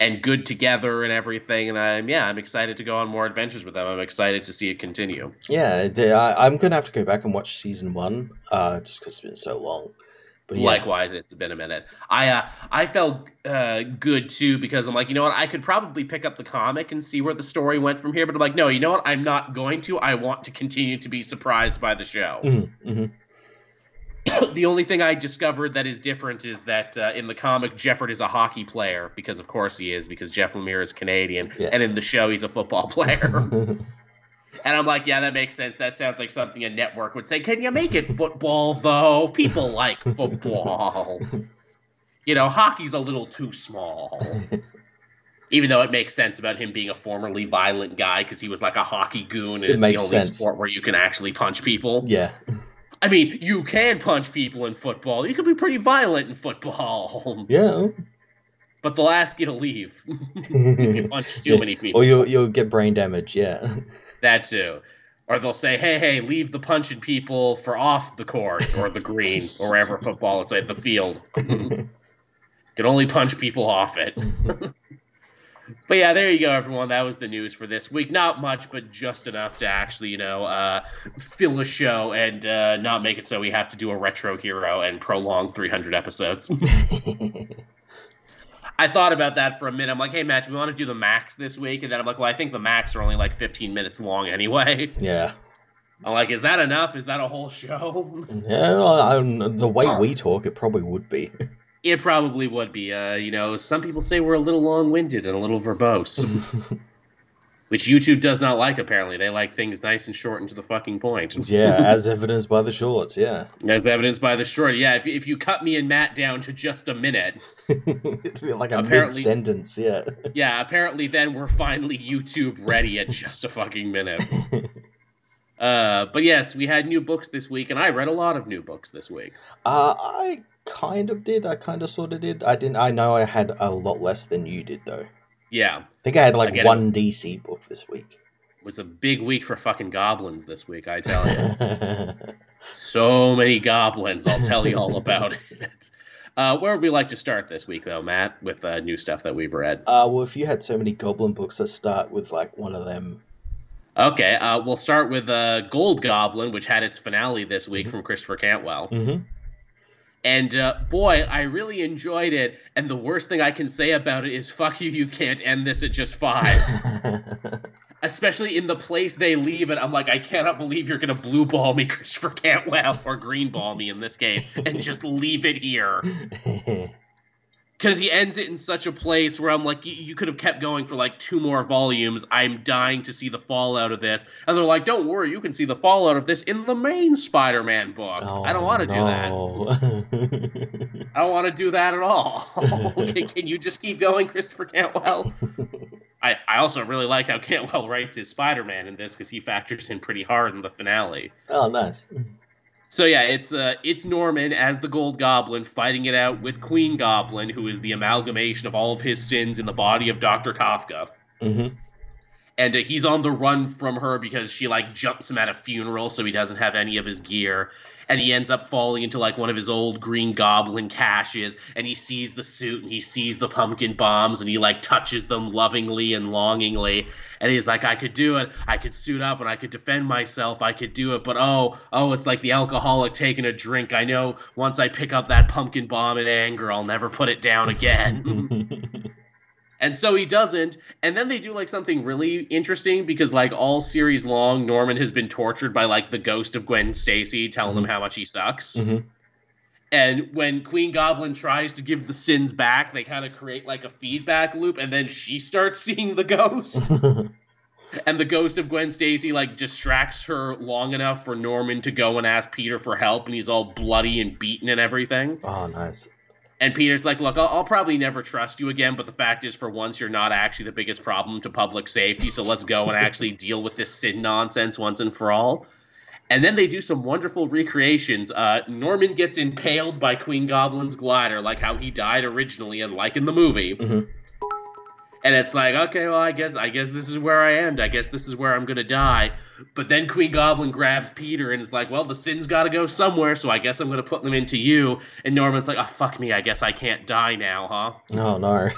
And good together and everything, and I'm yeah, I'm excited to go on more adventures with them. I'm excited to see it continue. Yeah, I, am gonna have to go back and watch season one, uh, just because it's been so long. But yeah. Likewise, it's been a minute. I uh, I felt uh, good too because I'm like, you know what, I could probably pick up the comic and see where the story went from here. But I'm like, no, you know what, I'm not going to. I want to continue to be surprised by the show. Mm-hmm. mm-hmm. the only thing I discovered that is different is that uh, in the comic, Jepperd is a hockey player because, of course, he is because Jeff Lemire is Canadian, yeah. and in the show, he's a football player. and I'm like, yeah, that makes sense. That sounds like something a network would say. Can you make it football though? People like football. you know, hockey's a little too small. Even though it makes sense about him being a formerly violent guy because he was like a hockey goon and it it's the only sense. sport where you can actually punch people. Yeah. I mean, you can punch people in football. You can be pretty violent in football. Yeah. But they'll ask you to leave. if you punch too many people. Or you'll, you'll get brain damage, yeah. That too. Or they'll say, hey, hey, leave the punching people for off the court or the green or wherever football is at the field. can only punch people off it but yeah, there you go, everyone. That was the news for this week. Not much, but just enough to actually, you know, uh, fill a show and uh, not make it so we have to do a retro hero and prolong 300 episodes. I thought about that for a minute. I'm like, hey, Matt, we want to do the max this week? And then I'm like, well, I think the max are only like 15 minutes long anyway. Yeah. I'm like, is that enough? Is that a whole show? Yeah, I, the way we talk, it probably would be. It probably would be. Uh, you know, some people say we're a little long-winded and a little verbose, which YouTube does not like. Apparently, they like things nice and short and to the fucking point. yeah, as evidenced by the shorts. Yeah, as evidenced by the short. Yeah, if if you cut me and Matt down to just a minute, like a mid sentence. Yeah. Yeah. Apparently, then we're finally YouTube ready at just a fucking minute. Uh, but yes, we had new books this week, and I read a lot of new books this week. Uh, I kind of did. I kind of sort of did. I didn't. I know I had a lot less than you did though. Yeah. I think I had like Again, one DC book this week. It was a big week for fucking goblins this week, I tell you. so many goblins. I'll tell you all about it. Uh, where would we like to start this week, though, Matt, with uh, new stuff that we've read? Uh, well, if you had so many goblin books, let's start with like one of them. Okay, uh, we'll start with uh, Gold Goblin, which had its finale this week mm-hmm. from Christopher Cantwell. Mm-hmm. And uh, boy, I really enjoyed it. And the worst thing I can say about it is, fuck you, you can't end this at just five. Especially in the place they leave it. I'm like, I cannot believe you're going to blue ball me, Christopher Cantwell, or green ball me in this case, and just leave it here. because he ends it in such a place where I'm like, you could have kept going for like two more volumes. I'm dying to see the fallout of this. And they're like, don't worry, you can see the fallout of this in the main Spider Man book. Oh, I don't want to no. do that. I don't want to do that at all. can, can, you just keep going, Christopher Cantwell? I, I also really like how Cantwell writes his Spider Man in this because he factors in pretty hard in the finale. Oh, nice. So yeah, it's uh, it's Norman as the Gold Goblin fighting it out with Queen Goblin, who is the amalgamation of all of his sins in the body of Doctor Kafka. Mm-hmm and uh, he's on the run from her because she like jumps him at a funeral so he doesn't have any of his gear. And he ends up falling into like one of his old green goblin caches and he sees the suit and he sees the pumpkin bombs and he like touches them lovingly and longingly. And he's like i could do it. I could suit up and i could defend myself. I could do it. But oh oh it's like the alcoholic taking a drink. I know once i pick up that pumpkin bomb in anger i'll never put it down again And so he doesn't. And then they do like something really interesting because like all series long, Norman has been tortured by like the ghost of Gwen Stacy telling mm-hmm. him how much he sucks. Mm-hmm. And when Queen Goblin tries to give the sins back, they kind of create like a feedback loop, and then she starts seeing the ghost. and the ghost of Gwen Stacy like distracts her long enough for Norman to go and ask Peter for help, and he's all bloody and beaten and everything. Oh, nice. And Peter's like, look, I'll, I'll, probably never trust you again, but the fact is, for once, you're not actually the biggest problem to public safety. So let's go and actually deal with this sin nonsense once and for all. And then they do some wonderful recreations. Uh, Norman gets impaled by Queen Goblin's glider, like how he died originally and like in the movie. Mm-hmm. And it's like, okay, well, I guess I guess this is where I end. I guess this is where I'm gonna die. But then Queen Goblin grabs Peter and is like, well, the sin's got to go somewhere, so I guess I'm gonna put them into you. And Norman's like, oh fuck me, I guess I can't die now, huh? Oh no.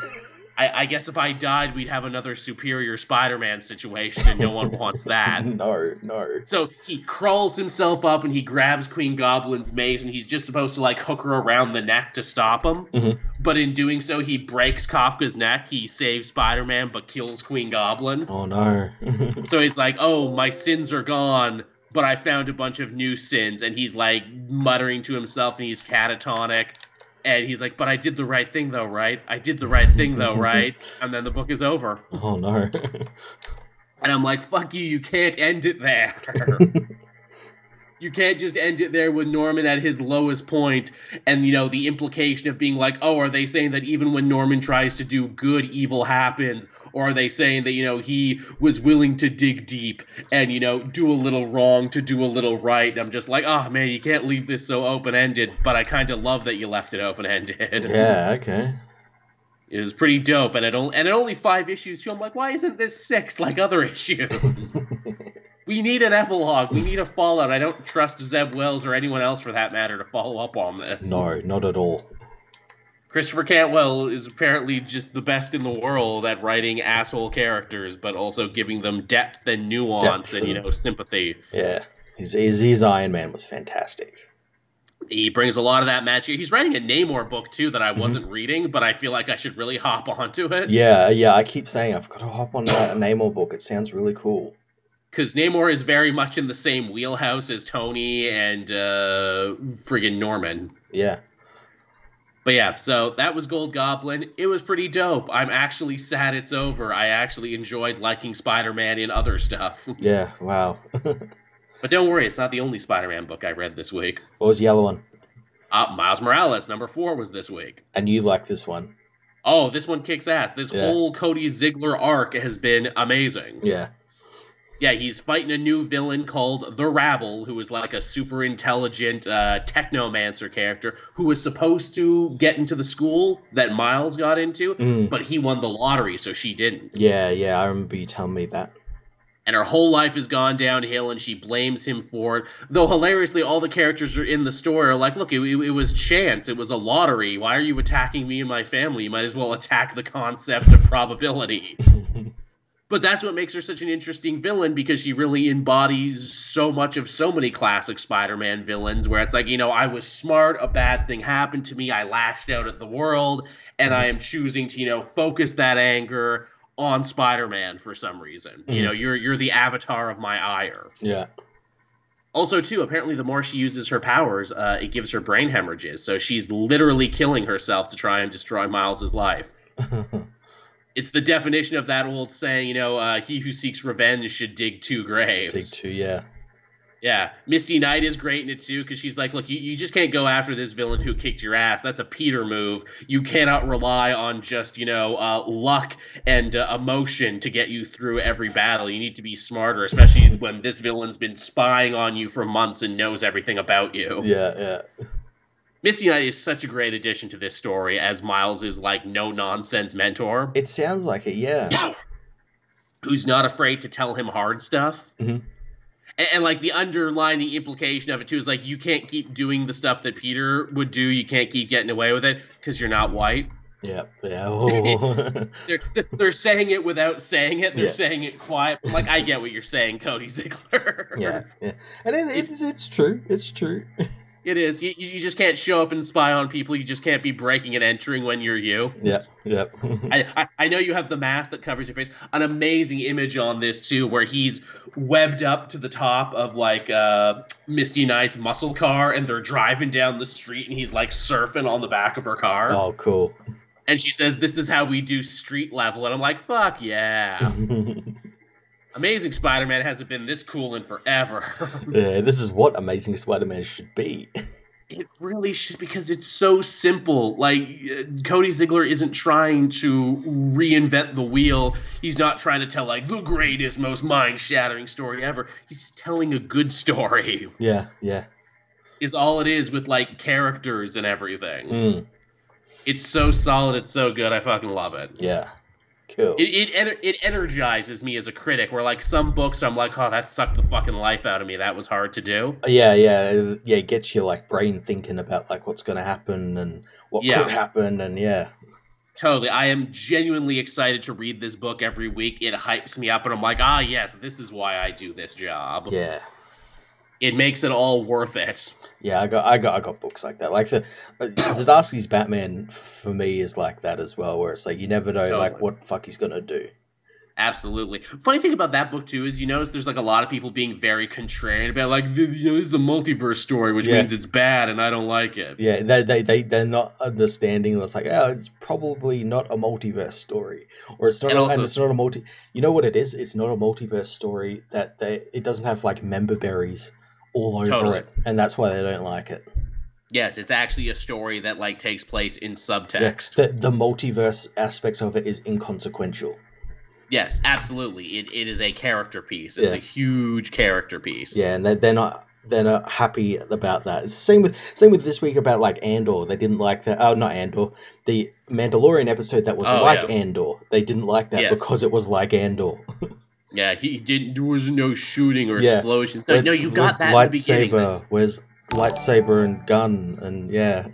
I, I, guess if I died, we'd have another superior Spider-Man situation, and no one wants that. no, no. So he crawls himself up and he grabs Queen Goblin's mace, and he's just supposed to like hook her around the neck to stop him. Mm-hmm. But in doing so, he breaks Kafka's neck. He saves Spider-Man, but kills Queen Goblin. Oh no! so he's like, "Oh, my sins are gone." But I found a bunch of new sins, and he's like muttering to himself, and he's catatonic and he's like, "But I did the right thing, though, right? I did the right thing, though, right?" And then the book is over. Oh no! and I'm like, "Fuck you! You can't end it there." you can't just end it there with Norman at his lowest point, and you know the implication of being like, "Oh, are they saying that even when Norman tries to do good, evil happens?" Or are they saying that you know he was willing to dig deep and you know do a little wrong to do a little right? And i'm just like oh man you can't leave this so open-ended. But i kind of love that you left it open-ended. Yeah okay. It was pretty dope and it only and it only five issues too. I'm like why isn't this six like other issues? We need an epilogue. We need a fallout. I don't trust zeb wells or anyone else for that matter to follow up on this. No not at all Christopher Cantwell is apparently just the best in the world at writing asshole characters, but also giving them depth and nuance depth and, you know, sympathy. Yeah. His, his, his Iron Man was fantastic. He brings a lot of that magic. He's writing a Namor book too that I mm-hmm. wasn't mm-hmm. reading, but I feel like I should really hop onto it. Yeah, yeah. I keep saying I've got to hop on that Namor book. It sounds really cool. Because Namor is very much in the same wheelhouse as Tony and uh, friggin' Norman. Yeah. But yeah, so that was Gold Goblin. It was pretty dope. I'm actually sad it's over. I actually enjoyed liking Spider Man and other stuff. Yeah, wow. but don't worry, it's not the only Spider Man book I read this week. What was the other one? Uh, Miles Morales, number four, was this week. And you like this one? Oh, this one kicks ass. This yeah. whole Cody Ziglar arc has been amazing. Yeah yeah, he's fighting a new villain called the Rabble, who is like a super intelligent uh, technomancer character who was supposed to get into the school that Miles got into, mm. but he won the lottery, so she didn't. Yeah, yeah, I remember you telling me that. And her whole life has gone downhill, and she blames him for it. Though hilariously, all the characters are in the story are like, "Look, it, it was chance. It was a lottery. Why are you attacking me and my family? You might as well attack the concept of probability." but that's what makes her such an interesting villain because she really embodies so much of so many classic Spider-Man villains where it's like, you know, I was smart, a bad thing happened to me, I lashed out at the world, and I am choosing to, you know, focus that anger on Spider-Man for some reason. Mm-hmm. You know, you're you're the avatar of my ire. Yeah. Also, too, apparently, the more she uses her powers, uh, it gives her brain hemorrhages. So she's literally killing herself to try and destroy Miles's life. it's the definition of that old saying, you know, uh, he who seeks revenge should dig two graves. Dig two, yeah. Yeah, Misty Knight is great in it too because she's like, look, you, you just can't go after this villain who kicked your ass. That's a Peter move. You cannot rely on just you know uh, luck and uh, emotion to get you through every battle. You need to be smarter, especially when this villain's been spying on you for months and knows everything about you. Yeah, yeah. Misty Knight is such a great addition to this story as Miles is like no nonsense mentor. It sounds like it, yeah. Who's not afraid to tell him hard stuff. Mm-hmm. And, and, like the underlining implication of it too is like you can't keep doing the stuff that Peter would do. You can't keep getting away with it because you're not white. Yeah, yeah. Oh. they're they're saying it without saying it. They're yeah. saying it quiet. Like I get what you're saying, Cody Ziglar. yeah, yeah, and it, it's it's true. It's true. It is. You, you just can't show up and spy on people. You just can't be breaking and entering when you're you. Yeah, yeah. I, I, I know you have the mask that covers your face. An amazing image on this too, where he's webbed up to the top of like uh, Misty Knight's muscle car, and they're driving down the street, and he's like surfing on the back of her car. Oh, cool. And she says, "This is how we do street level," and I'm like, "Fuck yeah." Amazing Spider-Man hasn't been this cool in forever. yeah, this is what Amazing Spider-Man should be. it really should because it's so simple. Like uh, Cody Ziglar isn't trying to reinvent the wheel. He's not trying to tell like the greatest, most mind-shattering story ever. He's telling a good story. Yeah, yeah. Is all it is with like characters and everything. Mm. It's so solid. It's so good. I fucking love it. Yeah. Cool. It, it it energizes me as a critic. Where like some books, I'm like, oh, that sucked the fucking life out of me. That was hard to do. Yeah, yeah, yeah. It gets your like brain thinking about like what's going to happen and what yeah. could happen, and yeah. Totally. I am genuinely excited to read this book every week. It hypes me up, and I'm like, ah, yes, this is why I do this job. Yeah. It makes it all worth it. Yeah, I got, I got, I got books like that. Like the uh, Zdarsky's Batman for me is like that as well, where it's like you never know totally. like what fuck he's gonna do. Absolutely. Funny thing about that book too is you notice there's like a lot of people being very contrarian about like you know, this is a multiverse story, which yeah. means it's bad and I don't like it. Yeah, they they they they're not understanding. It's like oh, it's probably not a multiverse story, or it's not. And, a, also, and it's not a multi. You know what it is? It's not a multiverse story that they. It doesn't have like member berries all over totally. it, and that's why they don't like it. Yes, it's actually a story that like takes place in subtext. Yeah, the the multiverse aspect of it is inconsequential. Yes, absolutely. It, it is a character piece. It's yeah. a huge character piece. Yeah, and they're, they're not they're not happy about that. It's the same with same with this week about like Andor. They didn't like that. Oh, not Andor. The Mandalorian episode that was oh, like yeah. Andor. They didn't like that yes. because it was like Andor. yeah, he didn't. There was no shooting or yeah. explosions. So, no, you got that lightsaber. Where's lightsaber and gun and yeah.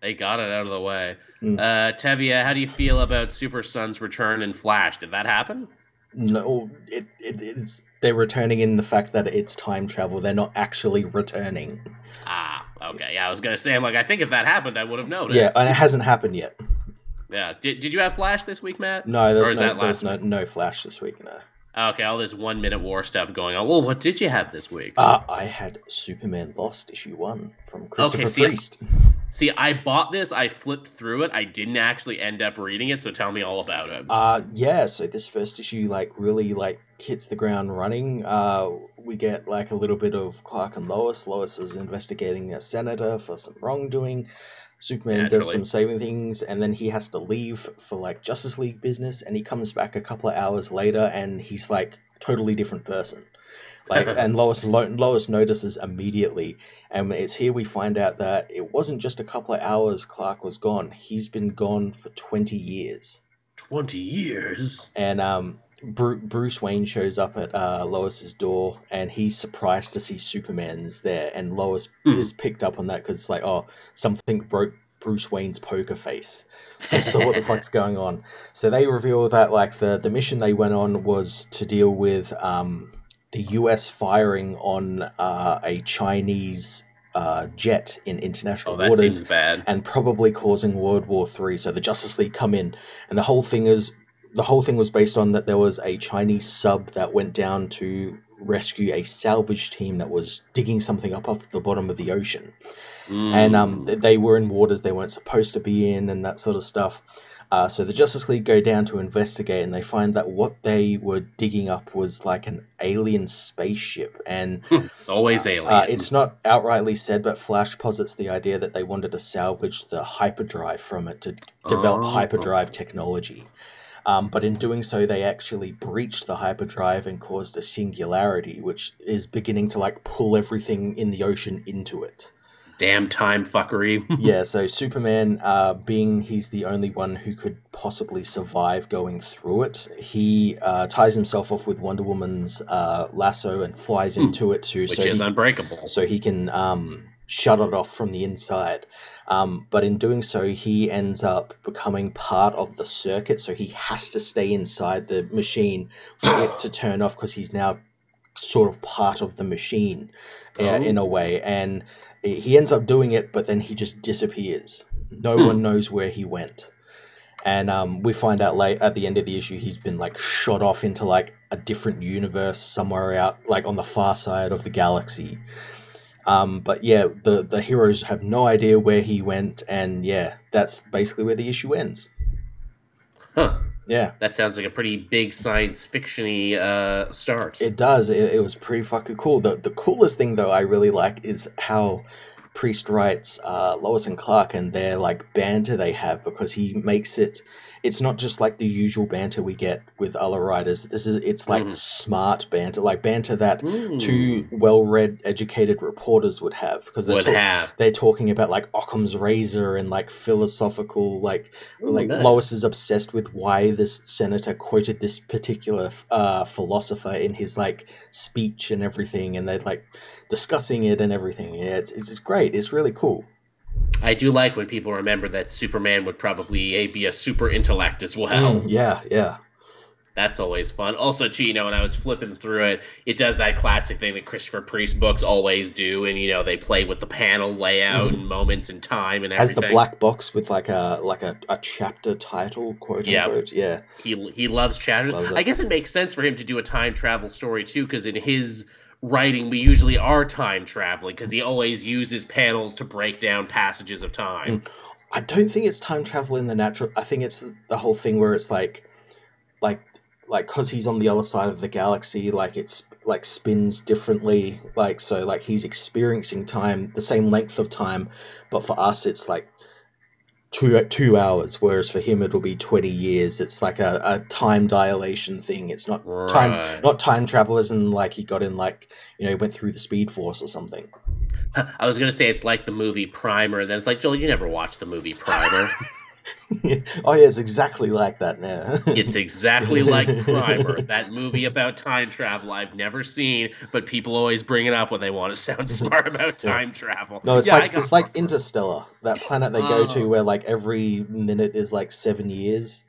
They got it out of the way. Mm. Uh, Tevia, how do you feel about Super Son's return in Flash? Did that happen? No, it, it it's they're returning in the fact that it's time travel. They're not actually returning. Ah, okay. Yeah, I was gonna say, I'm like, I think if that happened, I would have noticed. Yeah, and it hasn't happened yet. Yeah. Did, did you have Flash this week, Matt? No, there's no, there's no, no Flash this week. No. Okay, all this one minute war stuff going on. Well, what did you have this week? Uh, I had Superman Lost issue one from Christopher okay, see, Priest. See, I bought this. I flipped through it. I didn't actually end up reading it. So tell me all about it. Uh, yeah. So this first issue, like, really like hits the ground running. Uh, we get like a little bit of Clark and Lois. Lois is investigating a senator for some wrongdoing. Superman Naturally. does some saving things, and then he has to leave for like Justice League business, and he comes back a couple of hours later, and he's like totally different person. Like, and Lois Lois notices immediately, and it's here we find out that it wasn't just a couple of hours Clark was gone; he's been gone for twenty years. Twenty years. And um, Bruce Wayne shows up at uh, Lois's door, and he's surprised to see Superman's there, and Lois mm. is picked up on that because it's like, oh, something broke Bruce Wayne's poker face. So, so what the fuck's going on? So they reveal that like the the mission they went on was to deal with um, the U.S. firing on uh, a Chinese uh, jet in international oh, waters, and probably causing World War Three. So the Justice League come in, and the whole thing is the whole thing was based on that there was a Chinese sub that went down to rescue a salvage team that was digging something up off the bottom of the ocean. Mm. And um, mm. they were in waters they weren't supposed to be in and that sort of stuff. Uh, so the Justice League go down to investigate, and they find that what they were digging up was like an alien spaceship. And it's always uh, alien. Uh, it's not outrightly said, but Flash posits the idea that they wanted to salvage the hyperdrive from it to develop oh. hyperdrive technology. Um, but in doing so, they actually breached the hyperdrive and caused a singularity, which is beginning to like pull everything in the ocean into it. Damn time fuckery. yeah, so Superman, uh, being he's the only one who could possibly survive going through it, he uh, ties himself off with Wonder Woman's uh, lasso and flies hmm. into it too. Which so is unbreakable. so he can um, shut it off from the inside. Um, but in doing so, he ends up becoming part of the circuit. So he has to stay inside the machine for it to turn off because he's now sort of part of the machine uh, oh. in a way. And he ends up doing it, but then he just disappears. No hmm. one knows where he went. And um, we find out late at the end of the issue, he's been like shot off into like a different universe somewhere out, like on the far side of the galaxy. Um, but yeah, the the heroes have no idea where he went, and yeah, that's basically where the issue ends. Huh. Yeah. That sounds like a pretty big science fictiony uh, start. It does. It, it was pretty fucking cool. The the coolest thing though I really like is how Priest writes uh, Lois and Clark and their like banter they have because he makes it it's not just like the usual banter we get with other writers. This is it's like mm. smart banter, like banter that mm. two well-read, educated reporters would have because they're, talk- they're talking about like Occam's razor and like philosophical, like Ooh, like nice. Lois is obsessed with why this senator quoted this particular uh, philosopher in his like speech and everything, and they're like discussing it and everything. Yeah, it's, it's great. It's really cool. I do like when people remember that Superman would probably be a super intellect as well. Mm, yeah, yeah. That's always fun. Also, too, you know, when I was flipping through it, it does that classic thing that Christopher Priest books always do, and you know, they play with the panel layout mm. and moments and time and Has the black box with like a like a, a chapter title, quote yep. unquote. Yeah. He he loves chapters. Loves I guess it makes sense for him to do a time travel story too, because in his writing we usually are time traveling because he always uses panels to break down passages of time. Mm. I don't think it's time travel in the natural. I think it's the whole thing where it's like, like, like because he's on the other side of the galaxy, like it's like spins differently. Like so, like he's experiencing time the same length of time, but for us, it's like two two hours, whereas for him it'll be twenty years. It's like a, a time dilation thing. It's not right. time not time travelers and like he got in like you know went through the speed force or something. I was gonna say it's like the movie Primer. Then it's like Joel, you never watched the movie Primer. oh yeah, it's exactly like that now. it's exactly like Primer, that movie about time travel I've never seen, but people always bring it up when they want to sound smart about time yeah. travel. No, it's yeah, like it's like Interstellar, that planet they go to oh. where like every minute is like seven years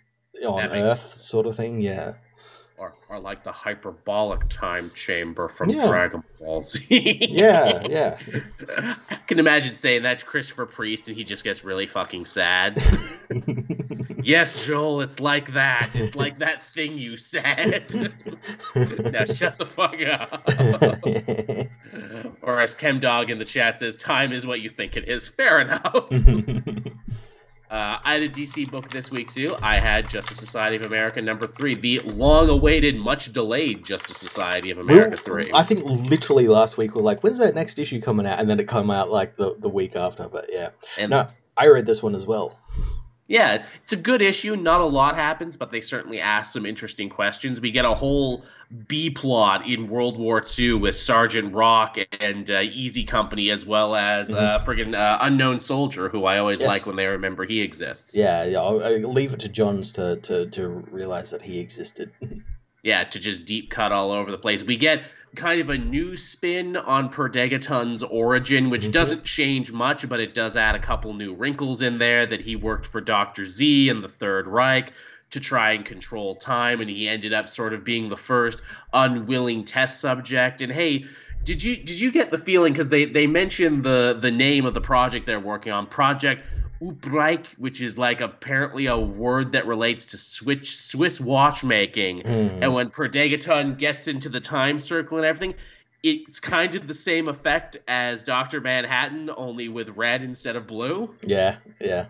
on Earth, sort of thing. Yeah or, or like the hyperbolic time chamber from yeah. Dragon Ball Z. yeah, yeah. I can imagine saying that to Christopher Priest and he just gets really fucking sad. yes, Joel, it's like that. It's like that thing you said. now shut the fuck up. or as Chem Dog in the chat says, time is what you think it is. Fair enough. Uh, I had a DC book this week too. I had Justice Society of America number three, the long-awaited, much delayed Justice Society of America three. I think literally last week we are like, "When's that next issue coming out?" And then it come out like the, the week after. But yeah, and no, I read this one as well yeah, it's a good issue. Not a lot happens, but they certainly ask some interesting questions. We get a whole B plot in World War II with Sergeant Rock and uh, Easy Company, as well as mm-hmm. uh, friggin' uh, Unknown Soldier, who I always yes. like when they remember he exists. Yeah, yeah. I'll, I'll leave it to Johns to, to, to realize that he existed. yeah, to just deep cut all over the place. We get kind of a new spin on Per Degaton's origin, which mm-hmm. doesn't change much, but it does add a couple new wrinkles in there that he worked for Dr. Z and the Third Reich to try and control time, and he ended up sort of being the first unwilling test subject. And hey, did you did you get the feeling because they they mentioned the the name of the project they're working on, Project Upreich, which is like apparently a word that relates to Swiss Swiss watchmaking. Mm. And when Per Degaton gets into the time circle and everything, it's kind of the same effect as Doctor Manhattan, only with red instead of blue. Yeah, yeah.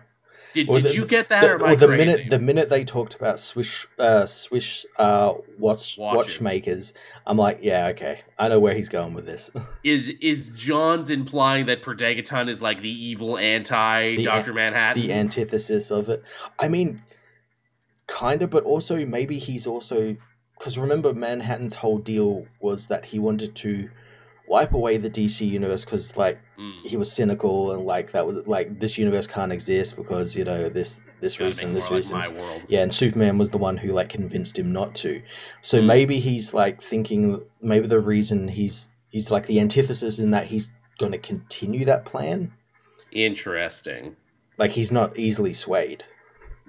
Did, did the, you get that? The, or the minute the minute they talked about Swiss uh, Swiss uh, watch Watches. watchmakers, I'm like, yeah, okay, I know where he's going with this. is is Johns implying that Per Degaton is like the evil anti Doctor Manhattan, the antithesis of it? I mean, kind of, but also maybe he's also because remember Manhattan's whole deal was that he wanted to wipe away the DC universe because like mm. he was cynical and like that was like this universe can't exist because you know this this reason this reason. like yeah and Superman was the one who like convinced him not to. So mm. maybe he's like thinking maybe the reason he's he's like the antithesis in that he's going to continue that plan. Interesting. Like he's not easily swayed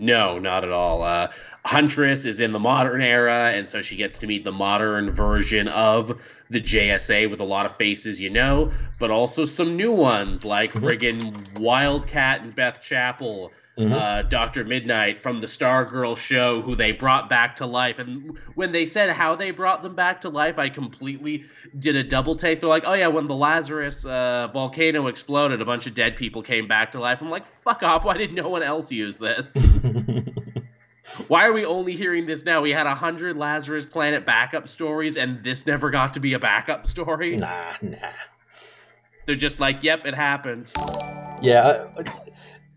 no, not at all. Uh, Huntress is in the modern era, and so she gets to meet the modern version of the JSA with a lot of faces you know, but also some new ones like mm-hmm. friggin' Wildcat and Beth Chapel, mm-hmm. uh, Doctor Midnight from the Stargirl show, who they brought back to life. And when they said how they brought them back to life, I completely did a double take. They're like, "Oh yeah, when the Lazarus uh, volcano exploded, a bunch of dead people came back to life." I'm like, "Fuck off! Why did no one else use this?" Why are we only hearing this now? We had a hundred Lazarus Planet backup stories, and this never got to be a backup story. Nah, nah. They're just like, "Yep, it happened." Yeah,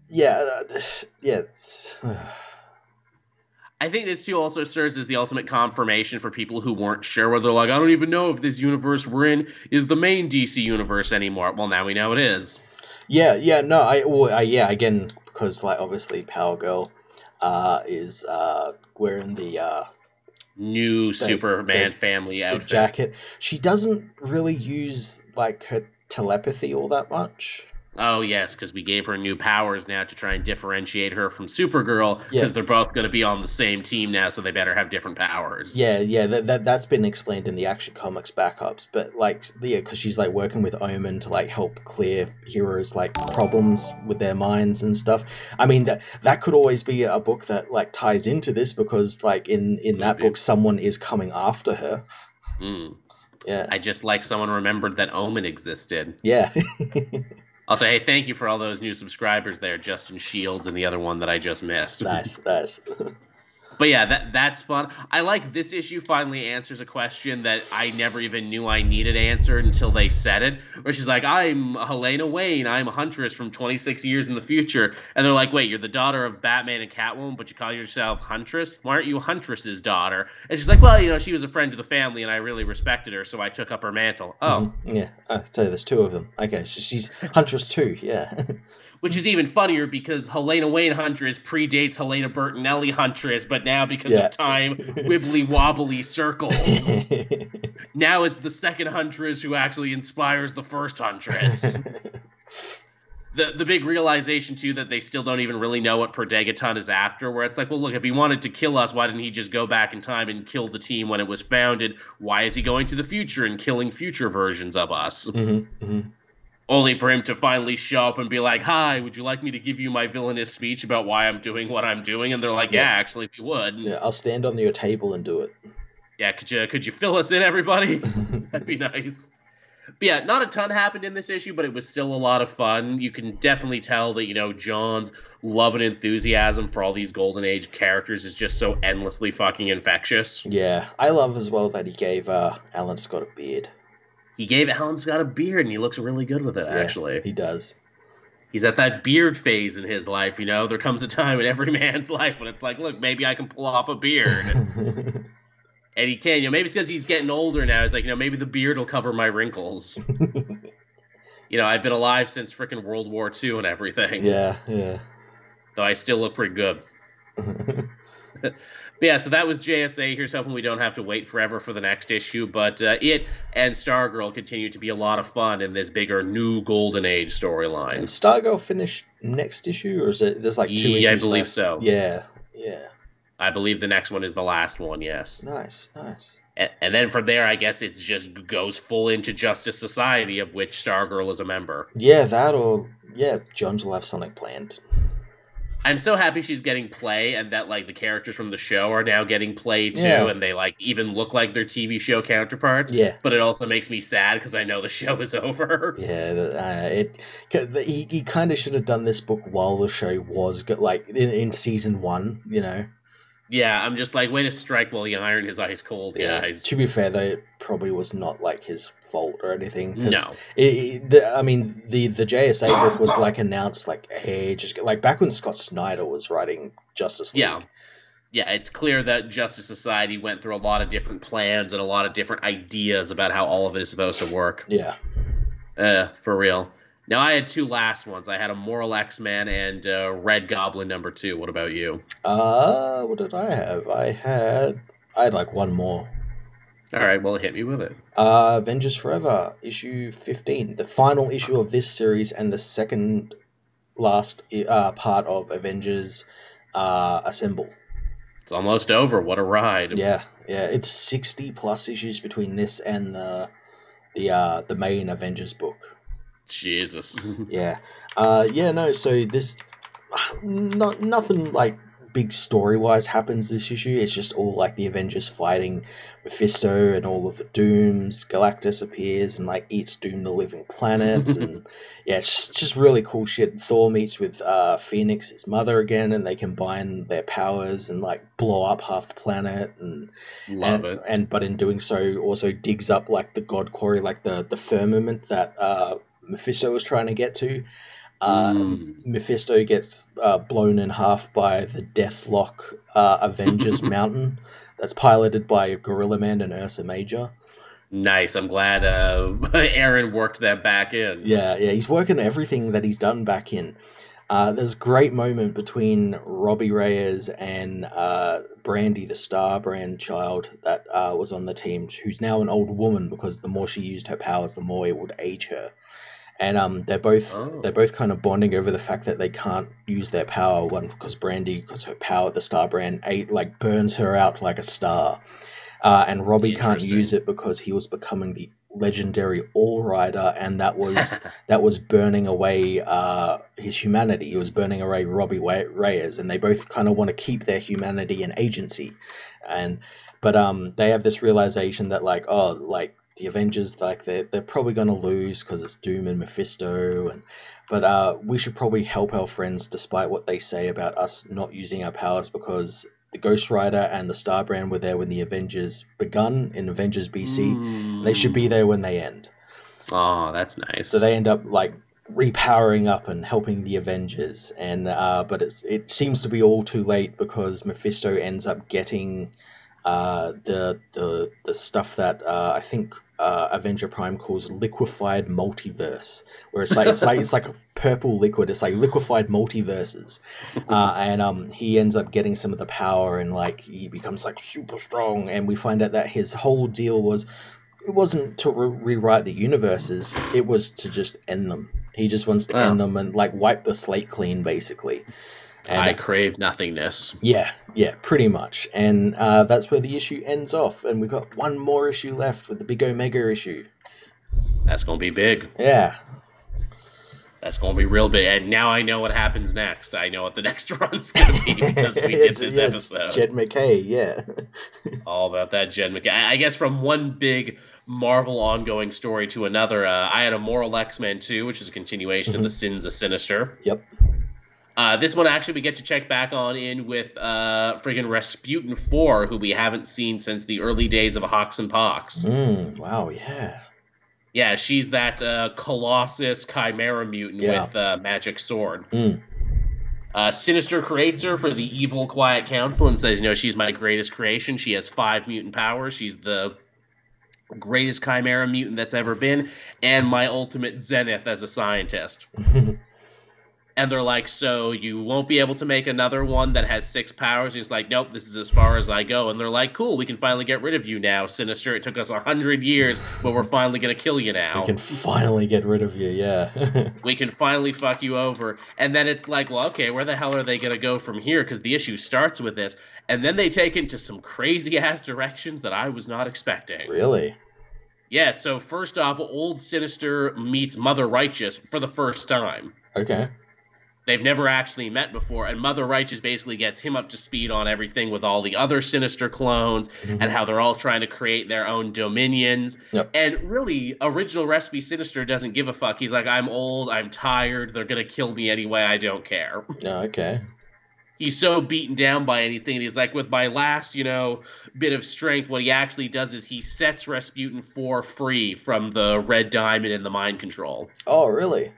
yeah, uh, yeah. It's, I think this too also serves as the ultimate confirmation for people who weren't sure whether like I don't even know if this universe we're in is the main DC universe anymore. Well, now we know it is. Yeah, yeah, no, I, well, I yeah, again because like obviously Power Girl uh, is uh, wearing the uh, new the, Superman the, family the outfit. jacket. She doesn't really use like her telepathy all that much. Oh yes, because we gave her new powers now to try and differentiate her from Supergirl. Because yeah. they're both going to be on the same team now, so they better have different powers. Yeah, yeah, that, that that's been explained in the Action Comics backups. But like, yeah, because she's like working with Omen to like help clear heroes like problems with their minds and stuff. I mean that that could always be a book that like ties into this because like in in that book someone is coming after her. Mm. Yeah, I just like someone remembered that Omen existed. Yeah. Also, hey, thank you for all those new subscribers there, Justin Shields and the other one that I just missed. Nice, nice. but yeah, that that's fun. I like this issue finally answers a question that I never even knew I needed answered until they said it. Where she's like, "I'm Helena Wayne. I'm a huntress from 26 years in the future," and they're like, "Wait, you're the daughter of Batman and Catwoman, but you call yourself Huntress? Why aren't you Huntress's daughter?" And she's like, "Well, you know, she was a friend of the family, and I really respected her, so I took up her mantle." Oh, mm-hmm. yeah. Uh, so there's two of them. Okay, so she's Huntress too. Yeah. which is even funnier because Helena Wayne Huntress predates Helena Bertinelli Huntress, but now because yeah. of time, wibbly wobbly circles. now it's the second Huntress who actually inspires the first Huntress. the the big realization too that they still don't even really know what Per Degaton is after. Where it's like, well, look, if he wanted to kill us, why didn't he just go back in time and kill the team when it was founded? Why is he going to the future and killing future versions of us? Mm-hmm, mm-hmm only for him to finally show up and be like, "Hi, would you like me to give you my villainous speech about why I'm doing what I'm doing?" And they're like, "Yeah, yeah actually, we would." Yeah, I'll stand on your table and do it. Yeah, could you could you fill us in, everybody? That'd be nice. But yeah, not a ton happened in this issue, but it was still a lot of fun. You can definitely tell that you know John's love and enthusiasm for all these Golden Age characters is just so endlessly fucking infectious. Yeah, I love as well that he gave uh, Alan Scott a beard he gave Alan Scott a beard, and he looks really good with it. Yeah, actually, he does. He's at that beard phase in his life. You know, there comes a time in every man's life when it's like, look, maybe I can pull off a beard. and he can. You know, maybe it's because he's getting older now. He's like, you know, maybe the beard will cover my wrinkles. you know, I've been alive since freaking World War II and everything. Yeah, yeah. Though I still look pretty good. But yeah, so that was JSA. Here's hoping we don't have to wait forever for the next issue. But uh, it and Stargirl continue to be a lot of fun in this bigger new Golden Age storyline. Stargirl finish next issue, or is it there's like two yeah, issues? Yeah, I believe left? so. Yeah, yeah. I believe the next one is the last one. Yes. Nice, nice. And, and then from there, I guess it just goes full into Justice Society, of which Stargirl is a member. Yeah, that or yeah, Jones will have something planned. I'm so happy she's getting play and that like the characters from the show are now getting play too yeah. and they like even look like their TV show counterparts. Yeah. But it also makes me sad because I know the show is over. Yeah, uh, it he, he kind of should have done this book while the show was like in, in season 1, you know. Yeah, I'm just like, way to strike while the iron is ice cold, yeah, guys. To be fair, though, it probably was not like his fault or anything. No, it, it, the, I mean the the JSA book was like announced like hey, just like back when Scott Snyder was writing Justice League. Yeah, yeah, it's clear that Justice Society went through a lot of different plans and a lot of different ideas about how all of it is supposed to work. Yeah, uh, for real. Now I had two last ones. I had Immoral X-Men and uh, Red Goblin number two. What about you? Uh, what did I have? I had I had like one more. All right, well, hit me with it. Uh, Avengers Forever issue fifteen, the final issue of this series and the second last uh, part of Avengers uh, Assemble. It's almost over. What a ride! Yeah, yeah. It's sixty plus issues between this and the the uh, the main Avengers book. Jesus. yeah. Uh, yeah, no, so this not nothing like big story wise happens this issue. It's just all like the Avengers fighting Mephisto and all of the Dooms. Galactus appears and like eats Doom the living planet and yeah, it's just really cool shit. Thor meets with uh, Phoenix, his mother again, and they combine their powers and like blow up half the planet and love and, it. And but in doing so, also digs up like the God Quarry, like the the firmament that uh, Mephisto was trying to get to. Uh, mm. Mephisto gets uh, blown in half by the Deathlok uh, Avengers Mountain that's piloted by Gorilla Man and Ursa Major. Nice. I'm glad uh, Aaron worked that back in. Yeah, yeah. He's working everything that he's done back in. Uh, there's a great moment between Robbie Reyes and uh, Brandy, the star brand child that uh, was on the team, who's now an old woman because the more she used her powers, the more it would age her. And um, they're both oh. they're both kind of bonding over the fact that they can't use their power. One because Brandy, because her power, the star brand, eight like burns her out like a star, uh, and Robbie can't use it because he was becoming the legendary All Rider, and that was that was burning away uh, his humanity. He was burning away Robbie Reyes, and they both kind of want to keep their humanity and agency. And but um, they have this realization that like oh like the Avengers like they're they're probably gonna lose because it's Doom and Mephisto and. But uh, we should probably help our friends despite what they say about us not using our powers because the Ghost Rider and the Star Brand were there when the Avengers begun in Avengers BC. Mm. They should be there when they end. Oh, that's nice. So they end up like repowering up and helping the Avengers, and uh, but it's it seems to be all too late because Mephisto ends up getting uh, the the the stuff that uh, I think uh, Avenger Prime calls liquefied multiverse, where it's like it's like it's like a purple liquid. It's like liquefied multiverses, uh, and um, he ends up getting some of the power, and like he becomes like super strong. And we find out that his whole deal was it wasn't to re- rewrite the universes; it was to just end them. He just wants to oh. end them and like wipe the slate clean, basically. And, I crave nothingness. Yeah, yeah, pretty much. And uh, that's where the issue ends off. And we've got one more issue left with the big Omega issue. That's going to be big. Yeah. That's going to be real big. And now I know what happens next. I know what the next run's going to be because we did this yeah, episode. Jed MacKay, yeah. All about that Jed MacKay. I guess from one big Marvel ongoing story to another, uh, I had Immoral X-Men 2, which is a continuation mm-hmm. of The Sins of Sinister. Yep. Uh, this one actually we get to check back on in with uh, friggin' Rasputin 4, who we haven't seen since the early days of Hox and Pox. Mm, wow, yeah. Yeah, she's that uh, Colossus Chimera mutant yeah. with uh, magic sword. Mm. Uh, Sinister creates her for the evil Quiet Council and says, you know, she's my greatest creation. She has five mutant powers. She's the greatest Chimera mutant that's ever been, and my ultimate zenith as a scientist. and they're like, "So you won't be able to make another one that has six powers?" And he's like, "Nope, this is as far as I go." And they're like, "Cool, we can finally get rid of you now, Sinister. It took us a hundred years, but we're finally gonna kill you now. We can finally get rid of you. Yeah, we can finally fuck you over." And then it's like, "Well, okay, where the hell are they gonna go from here?" Because the issue starts with this, and then they take it into some crazy ass directions that I was not expecting. Really? Yeah. So first off, old Sinister meets Mother Righteous for the first time. Okay they've never actually met before and mother righteous basically gets him up to speed on everything with all the other sinister clones mm-hmm. and how they're all trying to create their own dominions. Yep. and really original recipe sinister doesn't give a fuck. He's like i'm old i'm tired they're gonna kill me anyway i don't care. Oh, okay. He's so beaten down by anything he's like with my last you know bit of strength what he actually does is he sets rasputin 4 free from the red diamond and the mind control. Oh really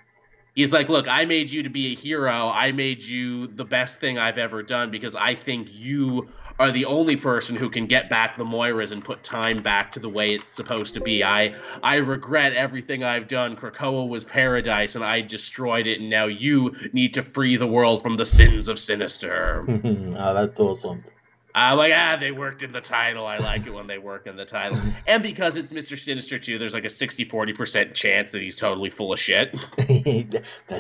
he's like, look, I made you to be a hero. I made you the best thing I've ever done because I think you are the only person who can get back the Moiras and put time back to the way it's supposed to be. I I regret everything I've done. Krakoa was paradise and I destroyed it, and now you need to free the world from the sins of Sinister. oh, that's awesome. I'm like, ah, they worked in the title. I like it when they work in the title. and because it's Mr. Sinister too, there's like a 60 40% chance that he's totally full of shit.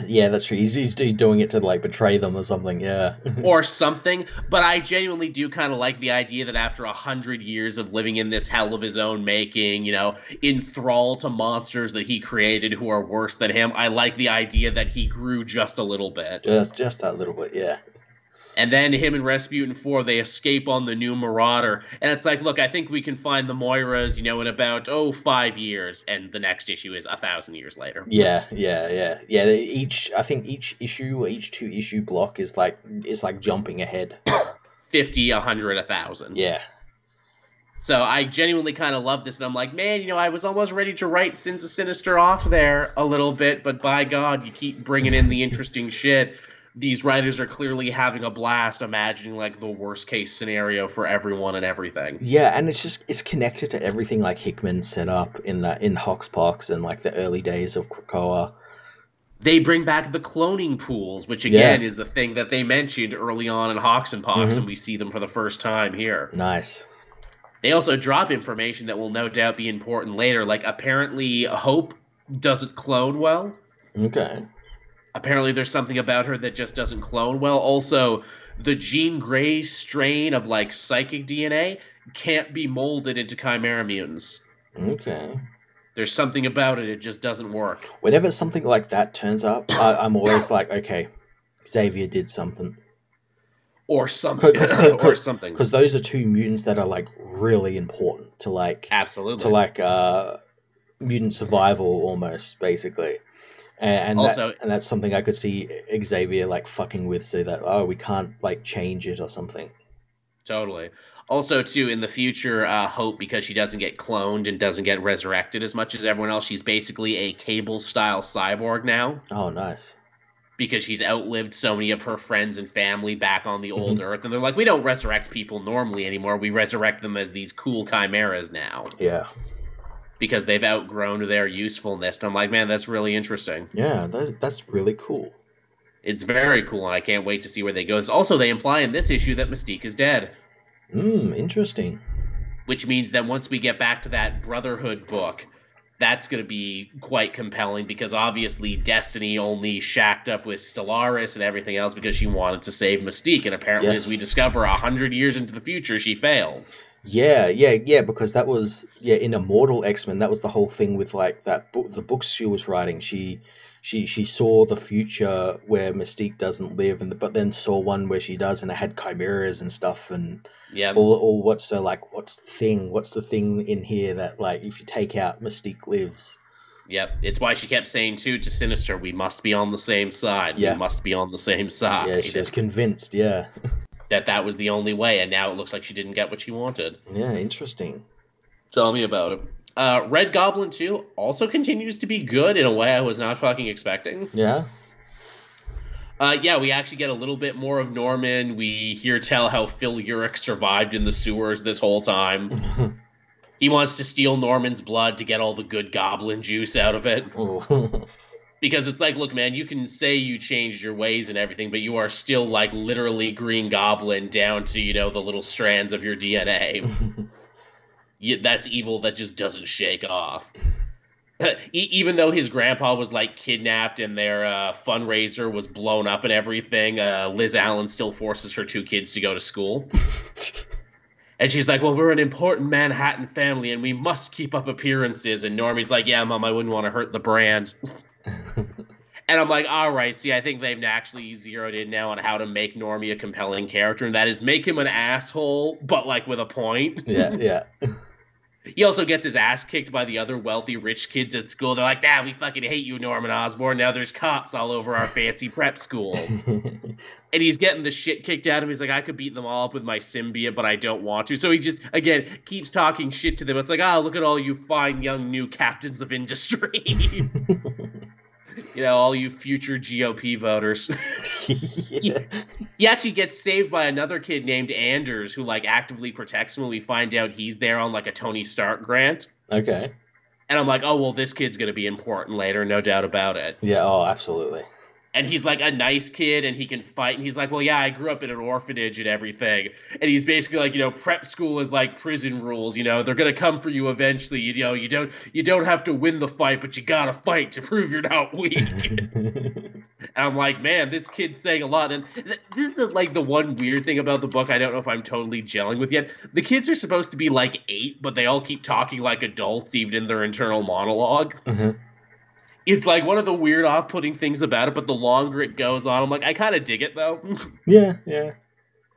yeah, that's true. He's, he's, he's, doing it to like betray them or something, yeah. or something. But I genuinely do kind of like the idea that after a hundred years of living in this hell of his own making, you know, in thrall to monsters that he created who are worse than him, I like the idea that he grew just a little bit. Just, just that little bit, yeah and then him and Rasputin 4 they escape on the new Marauder. And it's like look I think we can find the Moiras you know in about oh five years and the next issue is a thousand years later. Yeah yeah yeah. Yeah each I think each issue each two issue block is like is like jumping ahead. 50 100 a thousand. Yeah. So I genuinely kind of love this, and I'm like, man, you know, I was almost ready to write Sins of Sinister off there a little bit, but by God, you keep bringing in the interesting shit these writers are clearly having a blast imagining like the worst case scenario for everyone and everything. Yeah, and it's just it's connected to everything like Hickman set up in that in Hoxpox and like the early days of Krakoa. They bring back the cloning pools, which again yeah. is the thing that they mentioned early on in Hox and Pox, mm-hmm. and we see them for the first time here. Nice. They also drop information that will no doubt be important later. Like apparently Hope doesn't clone well. Okay apparently there's something about her that just doesn't clone well. Also, the Jean Grey strain of like psychic DNA can't be molded into chimera mutants. Okay. There's something about it; it just doesn't work. Whenever something like that turns up, I, am always like, okay, Xavier did something, or something, or something. Because those are two mutants that are like really important to like absolutely to like uh mutant survival almost basically and, and also that, and that's something I could see Xavier like fucking with, so that oh we can't like change it or something. Totally. Also, too, in the future, uh, Hope because she doesn't get cloned and doesn't get resurrected as much as everyone else, she's basically a Cable style cyborg now. Oh, nice. Because she's outlived so many of her friends and family back on the old mm-hmm. Earth, and they're like, we don't resurrect people normally anymore. We resurrect them as these cool chimeras now. Yeah because they've outgrown their usefulness. And I'm like, man, that's really interesting. Yeah, that, that's really cool. It's very cool, and I can't wait to see where they go. Also, they imply in this issue that Mystique is dead. Hmm, interesting. Which means that once we get back to that Brotherhood book, that's going to be quite compelling because obviously Destiny only shacked up with Stellaris and everything else because she wanted to save Mystique, and apparently, yes. as we discover a hundred years into the future, she fails. Yeah, yeah, yeah, because that was yeah in Immortal X Men. That was the whole thing with like that book, the books she was writing. She she she saw the future where Mystique doesn't live, and but then saw one where she does, and it had chimeras and stuff, and yeah, all all what's so like what's the thing? What's the thing in here that like if you take out Mystique lives? Yep, it's why she kept saying too to Sinister, "We must be on the same side. Yeah. We must be on the same side." Yeah, she was convinced. Yeah. that that was the only way, and now it looks like she didn't get what she wanted. Yeah, interesting. Tell me about it. Uh, Red Goblin 2 also continues to be good in a way I was not fucking expecting. Yeah. Uh, yeah, we actually get a little bit more of Norman. We hear tell how Phil Urich survived in the sewers this whole time. he wants to steal Norman's blood to get all the good goblin juice out of it. Because it's like, look, man, you can say you changed your ways and everything, but you are still like literally Green Goblin down to you know the little strands of your DNA. that's evil that just doesn't shake off. Even though his grandpa was like kidnapped and their uh, fundraiser was blown up and everything, uh, Liz Allen still forces her two kids to go to school. And she's like, "Well, we're an important Manhattan family, and we must keep up appearances." And Normie's like, "Yeah, mom, I wouldn't want to hurt the brand." and I'm like, all right, see, I think they've actually zeroed in now on how to make Normie a compelling character, and that is make him an asshole, but like with a point. Yeah, yeah. he also gets his ass kicked by the other wealthy rich kids at school. They're like, "Dad, we fucking hate you, Norman Osborn. Now there's cops all over our fancy prep school." and he's getting the shit kicked out of him. He's like, "I could beat them all up with my symbiote, but I don't want to." So he just again keeps talking shit to them. It's like, "Ah, oh, look at all you fine young new captains of industry." You know, all you future GOP voters. yeah. he, he, actually gets saved by another kid named Anders who like actively protects him when we find out he's there on like a Tony Stark grant. Okay. And I'm like, oh well, this kid's gonna be important later, no doubt about it. Yeah, oh absolutely and he's like a nice kid and he can fight and he's like well yeah i grew up in an orphanage and everything. And he's basically like you know prep school is like prison rules you know? They're gonna come for you eventually you know? You don't you don't have to win the fight but you gotta fight to prove you're not weak. And i'm like man this kid's saying a lot. And th- this is like the one weird thing about the book i don't know if i'm totally gelling with yet. The kids are supposed to be like eight but they all keep talking like adults even in their internal monolog mm-hmm it's like one of the weird off-putting things about it but the longer it goes on i'm like i kind of dig it though. Yeah yeah.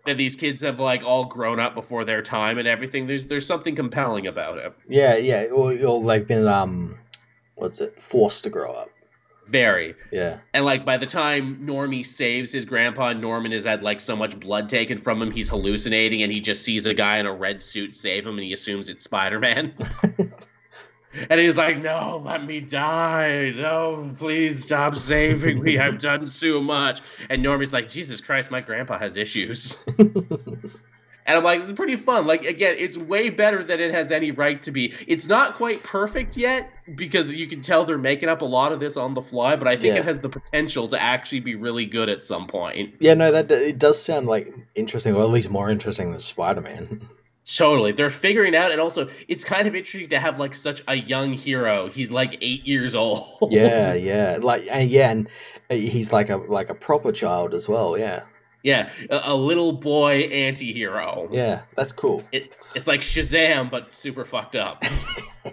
That these kids have like all grown up before their time and everything there's there's something compelling about it. Yeah yeah. Or, or like been um what's it? Forced to grow up. Very. Yeah. And like by the time normie saves his grandpa norman has had like so much blood taken from him he's hallucinating and he just sees a guy in a red suit save him and he assumes it's spider-man And he's like, "No, let me die. No, please stop saving me. I've done so much." And Normie's like, "Jesus Christ, my grandpa has issues." And I'm like, this is pretty fun. Like, again, it's way better than it has any right to be. It's not quite perfect yet because you can tell they're making up a lot of this on the fly, but I think yeah. it has the potential to actually be really good at some point. Yeah, no, that it does sound like interesting, or at least more interesting than Spider Man. Totally. They're figuring out and also it's kind of interesting to have like such a young hero. He's like 8 years old. Yeah, yeah. Like yeah, and uh, he's like a like a proper child as well, yeah. Yeah, a, a little boy anti-hero. Yeah, that's cool. It it's like Shazam but super fucked up.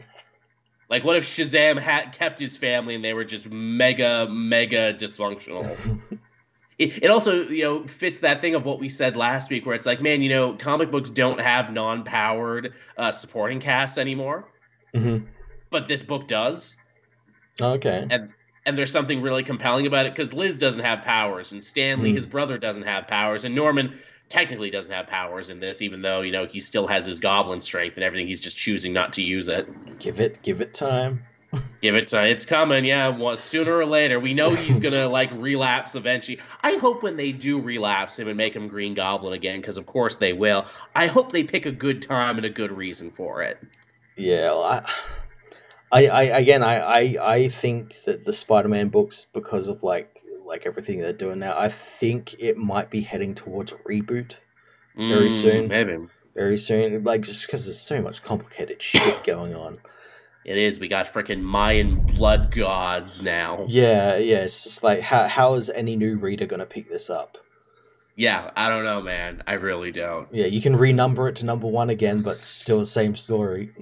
like what if Shazam had kept his family and they were just mega mega dysfunctional? it, it also you know fits that thing of what we said last week where it's like man you know comic books don't have non-powered uh, supporting casts anymore mm-hmm. but this book does okay and and there's something really compelling about it because Liz doesn't have powers, and Stanley, mm. his brother, doesn't have powers, and Norman technically doesn't have powers in this, even though you know he still has his goblin strength and everything. He's just choosing not to use it. Give it, give it time. Give it time. It's coming. Yeah, well, sooner or later. We know he's gonna like relapse eventually. I hope when they do relapse him and make him Green Goblin again, because of course they will. I hope they pick a good time and a good reason for it. Yeah. Well, I I, I again I, I I think that the Spider-Man books because of like like everything they're doing now, I think it might be heading towards reboot very mm, soon. Maybe very soon, like just because there's so much complicated shit going on. It is. We got freaking Mayan blood gods now. Yeah, yeah. It's just like how how is any new reader gonna pick this up? Yeah, I don't know, man. I really don't. Yeah, you can renumber it to number one again, but still the same story.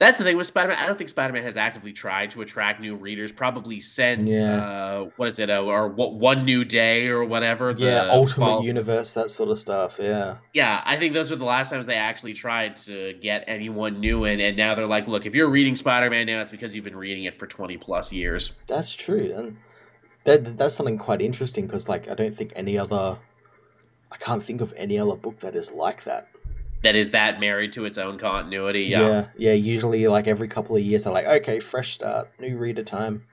That's the thing with Spider-Man. I don't think Spider-Man has actively tried to attract new readers, probably since yeah. uh, what is it, uh, or what one new day or whatever. yeah, Ultimate fall... Universe, that sort of stuff. Yeah. Yeah, I think those are the last times they actually tried to get anyone new in, and now they're like, look, if you're reading Spider-Man now, it's because you've been reading it for twenty plus years. That's true, and that that's something quite interesting because, like, I don't think any other, I can't think of any other book that is like that that is that married to its own continuity. Yeah. yeah, yeah. Usually, like every couple of years, they're like, okay, fresh start, new reader time.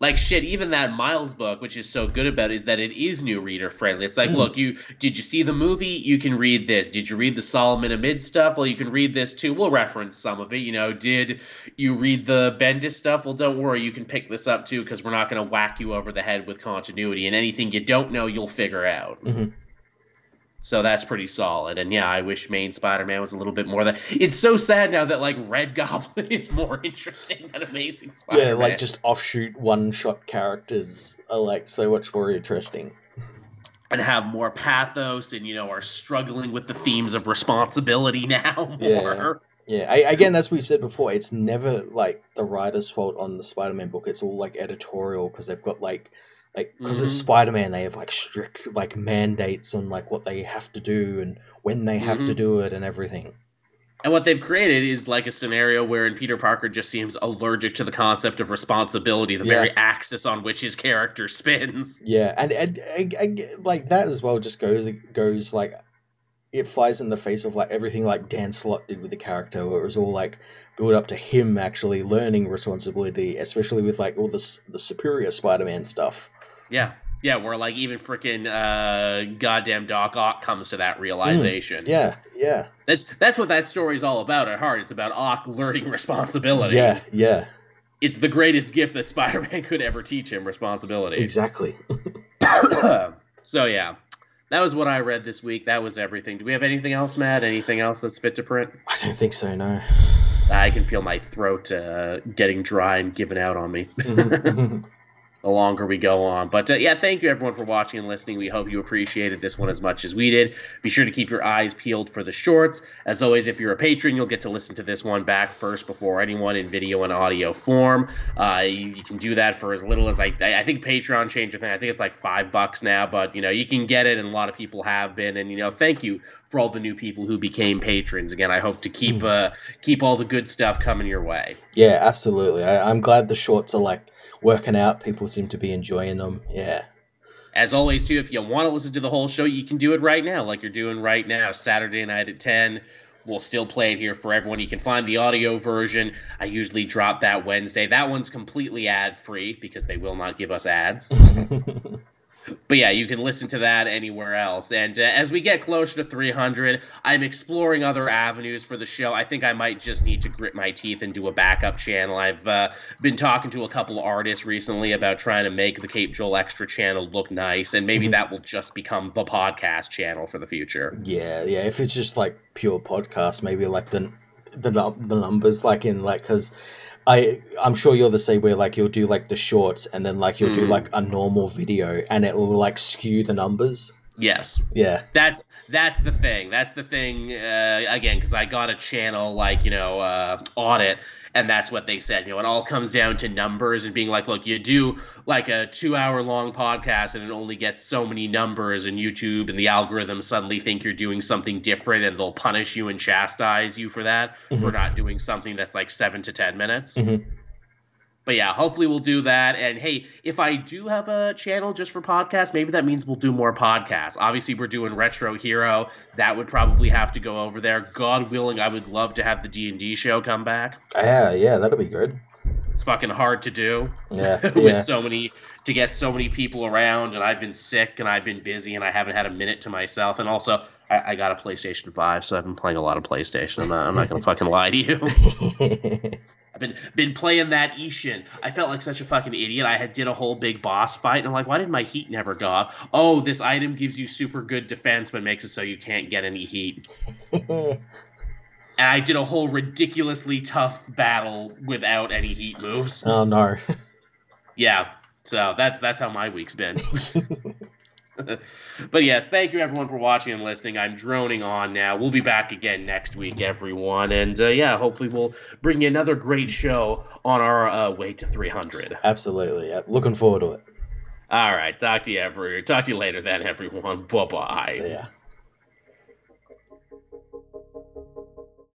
Like shit, even that Miles book, which is so good about, it, is that it is new reader friendly. It's like, mm. look, you did you see the movie? You can read this. Did you read the Saladin Ahmed stuff? Well, you can read this too. We'll reference some of it. You know, did you read the Bendis stuff? Well, don't worry, you can pick this up too because we're not going to whack you over the head with continuity. And anything you don't know, you'll figure out. Mm-hmm. So that's pretty solid. And yeah, I wish main Spider-Man was a little bit more that. It's so sad now that like Red Goblin is more interesting than Amazing Spider-Man. Yeah, like just offshoot one-shot characters are like so much more interesting. And have more pathos, and you know, are struggling with the themes of responsibility now more. Yeah. Yeah, I, again, as we said before, it's never like the writer's fault on the Spider-Man book. It's all like editorial because they've got like like because mm-hmm. it's spider-man they have like strict like mandates on like what they have to do and when they have mm-hmm. to do it and everything and what they've created is like a scenario wherein Peter Parker just seems allergic to the concept of responsibility, the yeah. very axis on which his character spins. Yeah, and, and, and, and, like that as well just goes goes like it flies in the face of like everything like Dan Slott did with the character, where it was all like build up to him actually learning responsibility, especially with like all the the superior Spider-Man stuff. Yeah. Yeah, where like even freaking uh, goddamn Doc Ock comes to that realization. Mm, yeah, yeah. That's that's what that story's all about at heart. It's about Ock learning responsibility. Yeah, yeah. It's the greatest gift that Spider-Man could ever teach him: responsibility. Exactly. so yeah, that was what I read this week. That was everything. Do we have anything else, Matt? Anything else that's fit to print? I don't think so. No. I can feel my throat uh, getting dry and giving out on me. The longer we go on. But uh, yeah, thank you everyone for watching and listening. We hope you appreciated this one as much as we did. Be sure to keep your eyes peeled for the shorts. As always, if you're a patron, you'll get to listen to this one back first before anyone in video and audio form. Uh, you, you, can do that for as little as I, I think Patreon changed the thing. I think it's like five bucks now, but you know you can get it, and a lot of people have been. And you know, thank you for all the new people who became patrons. Again, I hope to keep mm. uh, keep all the good stuff coming your way. Yeah, absolutely. I, I'm glad the shorts are like working out. People seem to be enjoying them. Yeah. As always, too, if you want to listen to the whole show, you can do it right now, like you're doing right now, Saturday night at 10 we'll still play it here for everyone. You can find the audio version. I usually drop that Wednesday. That one's completely ad free because they will not give us ads. but yeah, you can listen to that anywhere else. And uh, as we get closer to 300, I'm exploring other avenues for the show. I think I might just need to grit my teeth and do a backup channel. I've uh, been talking to a couple artists recently about trying to make the Cape Joel Extra channel look nice, and maybe mm-hmm. that will just become the podcast channel for the future. Yeah, yeah. If it's just like pure podcast, maybe like the the the numbers, like in like because I I'm sure you're the same way like you'll do like the shorts and then like you'll mm. do like a normal video and it will like skew the numbers. Yes. Yeah. That's that's the thing. That's the thing. Uh, again, because I got a channel like you know uh, audit, and that's what they said. You know, it all comes down to numbers and being like, look, you do like a two-hour long podcast, and it only gets so many numbers, and YouTube and the algorithm suddenly think you're doing something different, and they'll punish you and chastise you for that mm-hmm. for not doing something that's like seven to ten minutes. Mm-hmm but yeah, hopefully we'll do that. And hey, if I do have a channel just for podcasts, maybe that means we'll do more podcasts. Obviously, we're doing Retro Hero. That would probably have to go over there. God willing, I would love to have the D and D show come back. Yeah, yeah, that'll be good. It's fucking hard to do. Yeah, with yeah. so many to get so many people around, and I've been sick and I've been busy and I haven't had a minute to myself. And also, I, I got a PlayStation Five, so I've been playing a lot of PlayStation. I'm not, I'm not gonna fucking lie to you. I've been been playing that Ishin. I felt like such a fucking idiot. I had did a whole big boss fight, and I'm like, why did my heat never go off? Oh, this item gives you super good defense, but makes it so you can't get any heat. and I did a whole ridiculously tough battle without any heat moves. Oh no. yeah. So that's that's how my week's been. but yes, thank you everyone for watching and listening. I'm droning on now. We'll be back again next week, everyone. And uh, yeah, hopefully we'll bring you another great show on our uh, way to 300. Absolutely. Looking forward to it. All right. Talk to you ever. Talk to you later then, everyone. Bye bye. See ya.